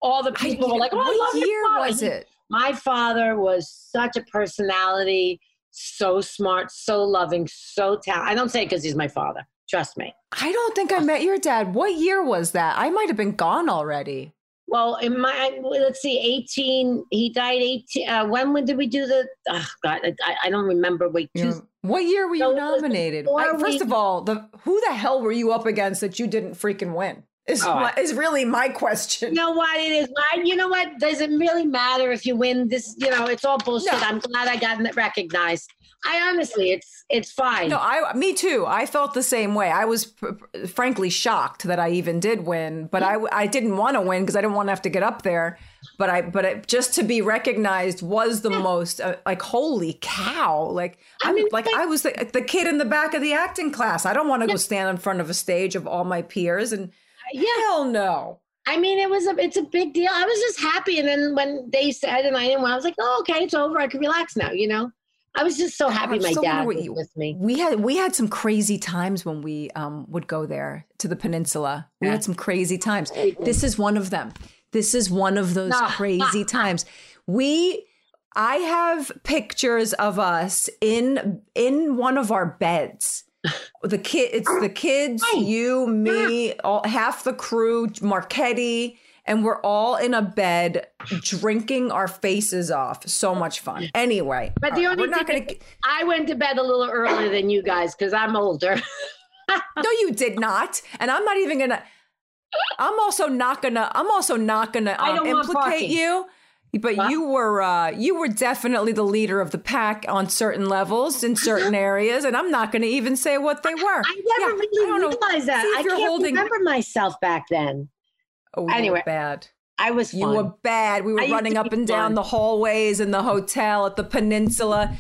All the people were like, "Oh, I what love year father." was it? My father was such a personality, so smart, so loving, so talented. I don't say it because he's my father. Trust me. I don't think I met your dad. What year was that? I might have been gone already. Well, in my let's see, eighteen. He died eighteen. Uh, when when did we do the? Oh God, I, I don't remember. Wait, two, know, what year were you So nominated? I- first we- of all, the who the hell were you up against that you didn't freaking win? Is Oh, my, is really my question. You know what it is? You know what? Doesn't really matter if you win this. You know, it's all bullshit. No. I'm glad I got it recognized. I honestly, it's it's fine. No, I me too. I felt the same way. I was pr- frankly shocked that I even did win, but I I didn't want to win because I didn't want to have to get up there. But I but it, just to be recognized was the most uh, like holy cow! Like I I'm mean, like like- I was the, the kid in the back of the acting class. I don't want to go stand in front of a stage of all my peers and yeah, hell no. I mean, it was a it's a big deal. I was just happy, and then when they said and I didn't, want, I was like, oh, okay, it's over. I can relax now. You know, I was just so happy I my still dad was you- with me. We had we had some crazy times when we um, would go there to the peninsula. We Yeah. had some crazy times. This is one of them. This is one of those crazy times. We I have pictures of us in in one of our beds. The kid it's the kids, you, me, all half the crew, Marchetti, and we're all in a bed drinking our faces off. So much fun. Anyway, But the only not thing gonna I went to bed a little earlier than you guys because I'm older. No, you did not. And I'm not even gonna. I'm also not gonna. I'm also not gonna I um, implicate you. But What? you were uh, you were definitely the leader of the pack on certain levels in certain areas, and I'm not going to even say what they were. I never Yeah, really I don't know. realized that. I can't holding- remember myself back then. Oh, you Anyway, bad. I was You fun. were bad. We were I running up and down fun. the hallways in the hotel at the peninsula.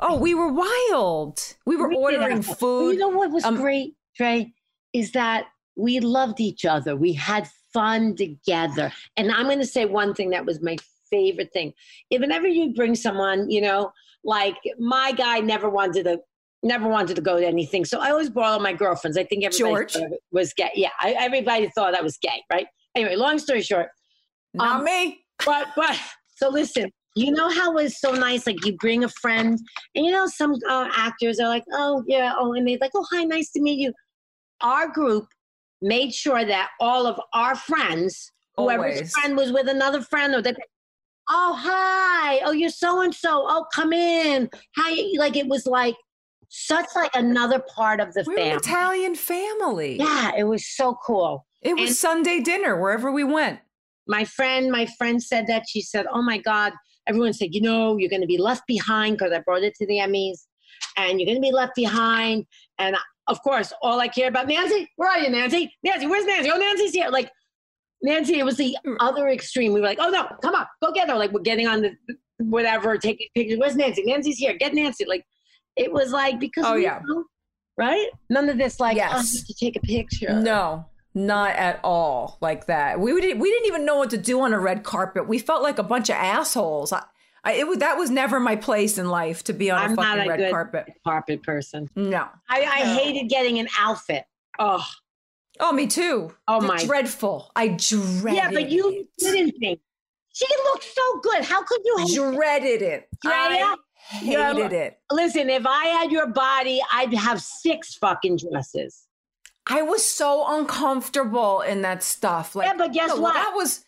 Oh, we were wild. We were We ordering. Food. You know what was Um, great, Drea, is that we loved each other. We had fun together. And I'm going to say one thing that was my favorite thing. If whenever you bring someone, you know, like my guy never wanted to. Never wanted to go to anything, so I always brought all my girlfriends. I think everybody George? thought it was gay. Yeah, I, everybody thought I was gay, right? Anyway, long story short, not um, me. but but so listen you know how it's so nice like you bring a friend and you know some uh, actors are like oh yeah oh and they're like oh hi nice to meet you our group made sure that all of our friends whoever's Always. friend was with another friend or they oh hi oh you're so and so oh come in hi like it was like such like another part of the We're family Italian family. yeah it was so cool It was And- Sunday dinner wherever we went. my friend my friend said that she said oh my god everyone said you know you're going to be left behind because i brought it to the emmys and you're going to be left behind and of course all i care about nancy where are you nancy? Nancy where's nancy? Oh nancy's here. Like nancy it was the mm. other extreme. We were like oh no come on go get her. Like we're getting on the whatever taking pictures. Where's nancy? Nancy's here get nancy. Like it was like because Oh, yeah. know, right? None of this like oh, Yes. oh, to take a picture. No, not at all like that. We didn't. We didn't even know what to do on a red carpet. We felt like a bunch of assholes. I, I, it that was never my place in life to be on I'm a fucking a red carpet. carpet person No. I, I No. hated getting an outfit. Oh, Oh, me too. Oh, my- dreadful. I dreaded. yeah, but you it. didn't think. She looked so good. How could you dreaded it. Drea, I hated it. Listen, if I had your body, I'd have six fucking dresses. I was so uncomfortable in that stuff. Like, Yeah, but guess no, what? That was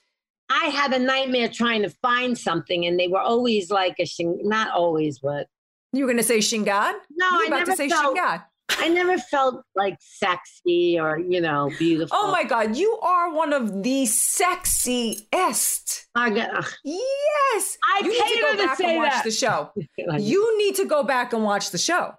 I had a nightmare trying to find something, and they were always like a shing. Not always, but you were going to say Shingad. no, I about never to say felt. Shingad. I never felt like sexy or you know beautiful. Oh my God, you are one of the sexiest. I got. Yes. I you paid need to go her to back say and watch that. the show. You need to go back and watch the show.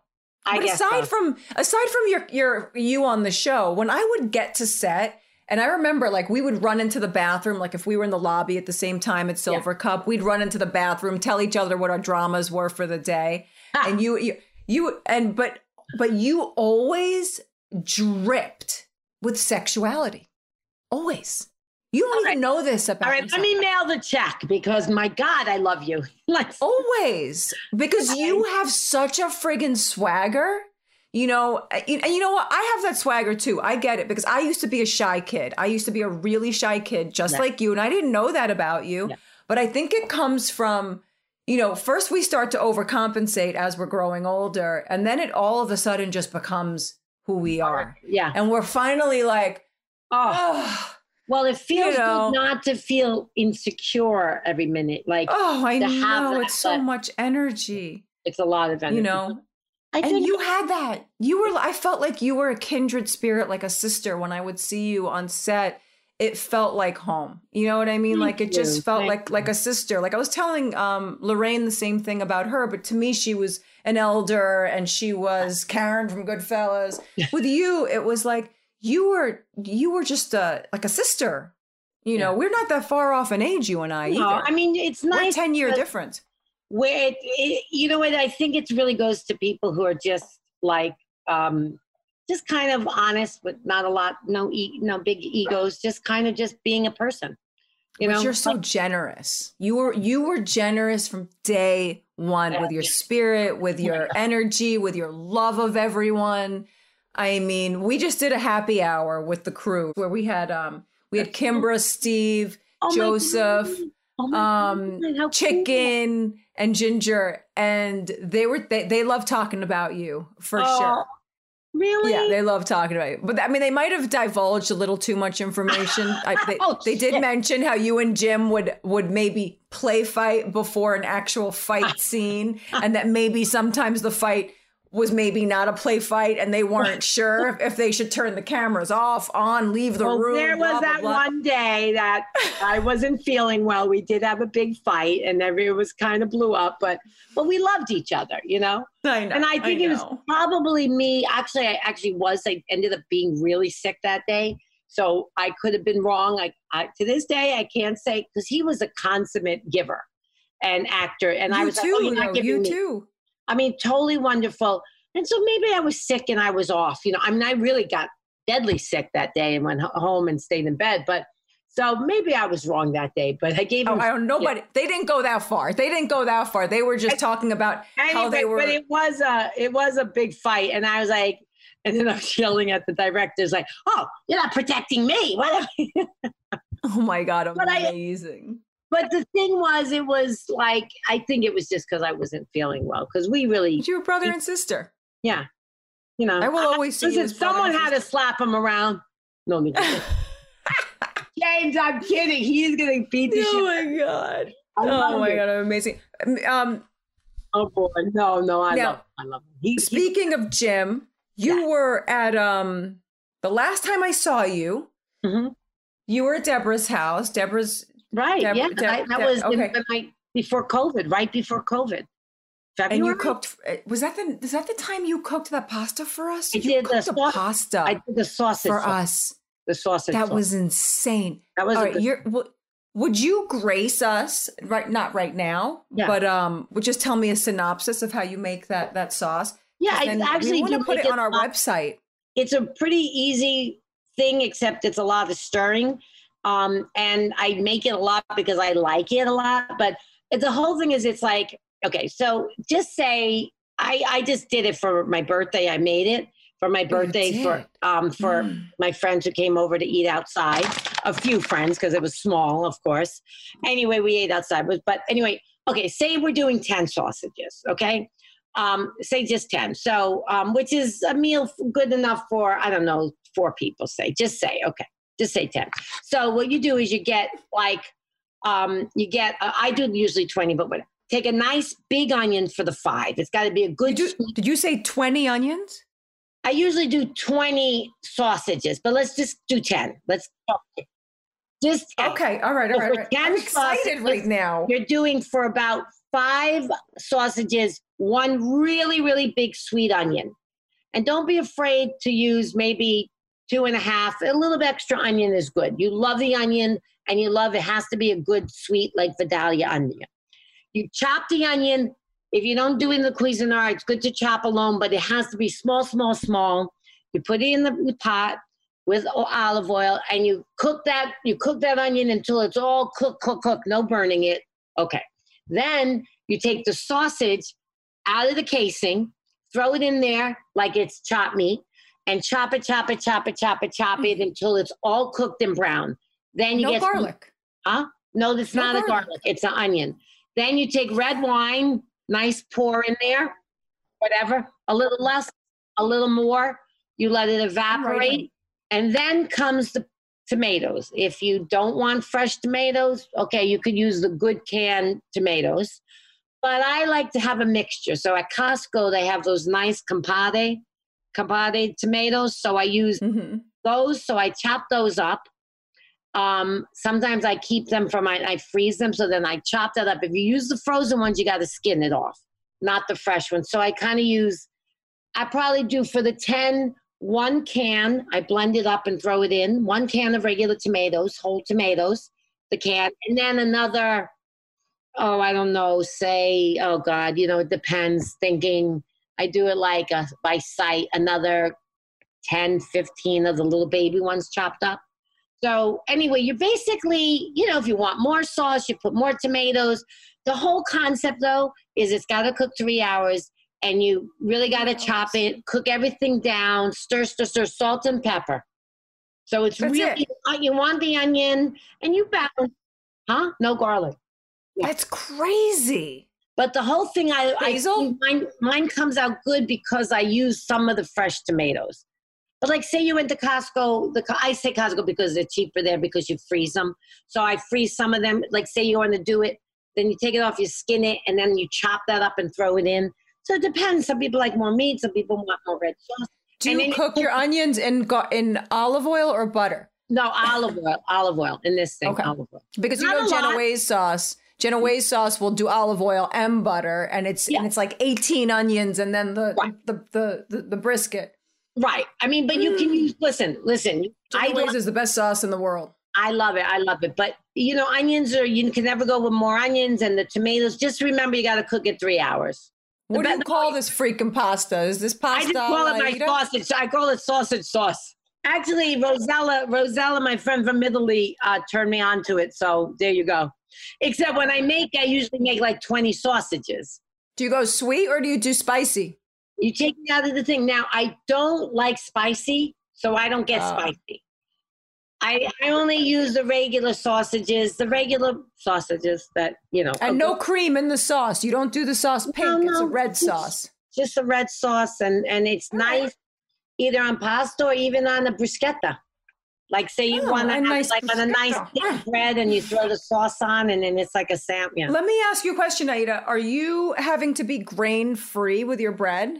I but aside so. from aside from your your you on the show, when I would get to set, and I remember like we would run into the bathroom, like if we were in the lobby at the same time at Silvercup, we'd run into the bathroom, tell each other what our dramas were for the day, ah. and you you you and but but you always dripped with sexuality, always. You don't All even right. know this about. All right, yourself. let me mail the check because my God, I love you. Like, Always. Because you have such a friggin' swagger. You know, uh, and and you know what? I have that swagger too. I get it because I used to be a shy kid. I used to be a really shy kid, just Yeah. like you. And I didn't know that about you. Yeah. But I think it comes from, you know, first we start to overcompensate as we're growing older. And then it all of a sudden just becomes who we are. yeah. And we're finally like, Oh, oh, Well, it feels know. good not to feel insecure every minute. Like Oh, I know. that, It's so much energy. it's a lot of energy. You know, I and think you had that. You were. I felt like you were a kindred spirit, like a sister. When I would see you on set, it felt like home. You know what I mean? Thank like it just felt Thank like like a sister. Like I was telling um, Lorraine the same thing about her, but to me, she was an elder, and she was Karen from Goodfellas. With you, it was like you were you were just a like a sister. You know, we're not that far off in age, you and I. no, either. I mean it's we're nice. ten year difference. where it, it you know what i think it really goes to people who are just like um just kind of honest with not a lot no e- no big egos just kind of just being a person you but know you're so generous. You were you were generous from day one with your spirit, with your energy, with your love of everyone. I mean, we just did a happy hour with the crew where we had um we had Kimbra, Steve, Oh Joseph, Oh um, cool. Chicken, and Ginger, and they were they they love talking about you for Oh, sure. really Yeah, they love talking about you. But I mean, they might have divulged a little too much information. I, they, Oh, they did shit. mention how you and Jim would would maybe play fight before an actual fight scene, and that maybe sometimes the fight was maybe not a play fight, and they weren't sure if, they should turn the cameras off, on, leave the well, room. there was blah, blah, that blah. one day that I wasn't feeling well. We did have a big fight, and every it was kind of blew up. But but we loved each other, you know. I know, and I think it was probably me. Actually, I actually was. I ended up being really sick that day, so I could have been wrong. I, I to this day I can't say because he was a consummate giver and actor, and I was too, like, oh, you're not giving you me. too. I mean, totally wonderful. And so maybe I was sick and I was off. You know, I mean, I really got deadly sick that day and went home and stayed in bed. But so maybe I was wrong that day. But I gave Oh, him I don't. Nobody. They didn't go that far. They didn't go that far. They were just talking about how they were. But it was a it was a big fight, and I was like, and then I was yelling at the directors like, "Oh, you're not protecting me!" What? oh my god, But I- amazing. But the thing was, it was like I think it was just because I wasn't feeling well because we really, But you were brother and sister. yeah, you know. I will always see Listen, someone had to slap him around. No, no. James, I'm kidding. He's gonna beat the oh shit. my god. Oh my it. god, amazing. Um, Oh boy, no, no, I Now, love. I love. Him. He, he- speaking of Jim, you were at um the last time I saw you. Mhm. You were at Deborah's house. Deborah's right, Deb- yeah, Deb- that, that Deb- was okay. the night before COVID, right before COVID. and you cooked. uh, Was that the? Is that the time you cooked that pasta for us? I you did the cooked the sauce- pasta I did the sausage for sauce, us. The sausage. That sauce. was insane. that was All right, good- you're. w- Would you grace us right? Not right now, Yeah. but um, would just tell me a synopsis of how you make that that sauce. Yeah, I actually we want do to put it on our website. It's a pretty easy thing, except it's a lot of stirring. Um, and I make it a lot because I like it a lot. But the whole thing is, it's like okay. So just say I I just did it for my birthday. I made it for my birthday for um for Mm. my friends who came over to eat outside. A few friends because it was small, of course. Anyway, we ate outside. But, but anyway, okay. Say we're doing ten sausages. Okay, um, say just ten. So, um, which is a meal good enough for I don't know four people. Say just say okay, just say ten. So what you do is you get like um, you get uh, I do usually twenty, but what? Take a nice big onion for the five. It's got to be a good. Did you, did you say twenty onions? I usually do 20 sausages, but let's just do 10. Let's just 10. Okay, all right, all So right. all right. I'm excited right now. You're doing for about five sausages, one really, really big sweet onion. And don't be afraid to use maybe two and a half. A little bit extra onion is good. You love the onion and you love it has to be a good sweet like Vidalia onion. You chop the onion. If you don't do it in the Cuisinart, it's good to chop alone, but it has to be small, small, small. You put it in the, pot with olive oil and you cook that you cook that onion until it's all cooked, cook, cook, no burning it. Okay. Then you take the sausage out of the casing, throw it in there like it's chopped meat, and chop it, chop it, chop it, chop it, chop it mm-hmm. until it's all cooked and brown. Then you No get some- garlic. Huh? No, that's No not a garlic. garlic. It's an onion. Then you take red wine, nice pour in there, whatever, a little less, a little more. You let it evaporate. And then comes the tomatoes. If you don't want fresh tomatoes, okay, you could use the good canned tomatoes. But I like to have a mixture. So at Costco, they have those nice Campari, Campari tomatoes. So I use hmm those. So I chop those up. Um, sometimes I keep them for my, I freeze them. So then I chop that up. If you use the frozen ones, you got to skin it off, not the fresh ones. So I kind of use, I probably do for the 10, one can, I blend it up and throw it in, one can of regular tomatoes, whole tomatoes, the can, and then another, oh, I don't know, say, oh God, you know, it depends, thinking I do it like a, by sight, another 10, 15 of the little baby ones chopped up. So anyway, you're basically, you know, if you want more sauce, you put more tomatoes. The whole concept though is it's got to cook three hours and you really got to chop it, cook everything down, stir, stir, stir, salt and pepper. So it's That's really, uh, you want the onion and you balance, huh? No garlic. That's crazy. But the whole thing, I, I Basil? mine, mine comes out good because I use some of the fresh tomatoes. But like, say you went to Costco, the I say Costco because they're cheaper there because you freeze them. So I freeze some of them. Like, say you want to do it, then you take it off, you skin it, and then you chop that up and throw it in. So it depends. Some people like more meat, some people want more red sauce. Do you you cook your onions in in olive oil or butter? No, olive oil, olive oil in this thing, Okay. olive oil. Because you Not know. Genoese sauce. Genoese sauce will do olive oil and butter, and it's Yeah. and it's like eighteen onions, and then the Right. the, the the the brisket. Right. I mean, but you can use, listen, listen. I Genoese love is the best sauce in the world. I love it. I love it. But you know, onions are you can never go with more onions and the tomatoes. Just remember you gotta cook it three hours. The What do you call this freaking pasta? Is this pasta? I just call it my sausage. I call it sausage sauce. Actually, Rosella, Rosella, my friend from Italy, uh, turned me on to it. So there you go. Except when I make, I usually make like 20 sausages. Do you go sweet or do you do spicy? You take me out of the thing. Now, I don't like spicy, so I don't get Ah. spicy. I, I only use the regular sausages, the regular sausages that, you know. And no cream in the sauce. You don't do the sauce pink. No, It's a red just- sauce. just a red sauce and and it's nice either on pasta or even on a bruschetta like say you Oh, want to a have nice like on a nice thick bread and you throw the sauce on and then it's like a sandwich yeah. Let me ask you a question, Aida. Are you having to be grain free with your bread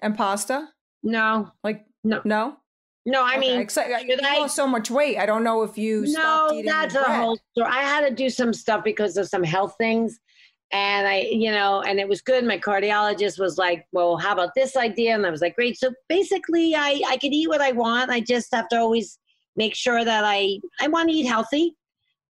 and pasta? no Like No. no. no i Okay, mean except uh, you I- lost so much weight. I don't know if you no stopped eating that's a whole story i had to do some stuff because of some health things and i you know and it was good my cardiologist was like well how about this idea and i was like great so basically i i could eat what i want i just have to always make sure that i i want to eat healthy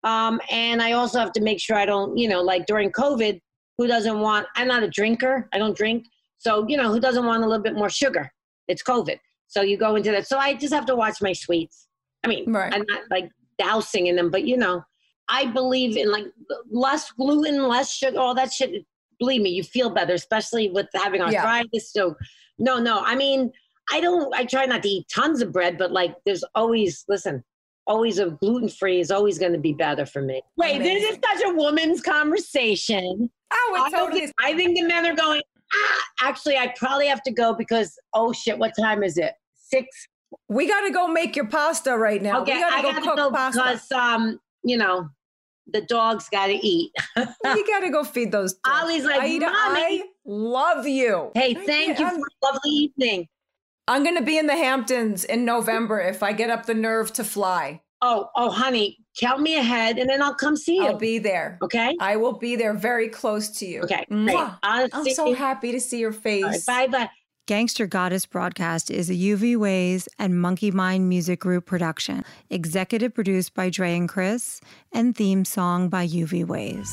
um and i also have to make sure i don't you know like during covid who doesn't want i'm not a drinker i don't drink so you know who doesn't want a little bit more sugar it's covid so you go into that so i just have to watch my sweets i mean Right. i'm not like dousing in them but you know I believe in like less gluten, less sugar, all that shit. Believe me, you feel better, especially with having Yeah. arthritis. So, no, no. I mean, I don't. I try not to eat tons of bread, but like, there's always listen. Always a gluten free is always going to be better for me. Wait, this is such a woman's conversation. Oh, I, it totally think- I think the men are going. Ah, actually, I probably have to go because oh shit, what time is it? Six We got to go make your pasta right now. Okay, we got I to go gotta cook go pasta. because um, you know, the dogs got to eat. we got to go feed those. dogs. Ollie's like, Aida, "Mommy." I love you. Hey, I thank you can't- for a lovely evening. I'm going to be in the Hamptons in November if I get up the nerve to fly. Oh, oh, honey, count me ahead, and then I'll come see you. I'll be there. okay. I will be there very close to you. Okay. Great. I'll I'm see so you. happy to see your face. Bye bye. Gangster Goddess broadcast is a UV Ways and Monkey Mind Music Group production. Executive produced by Dre and Chris, and theme song by UV Ways.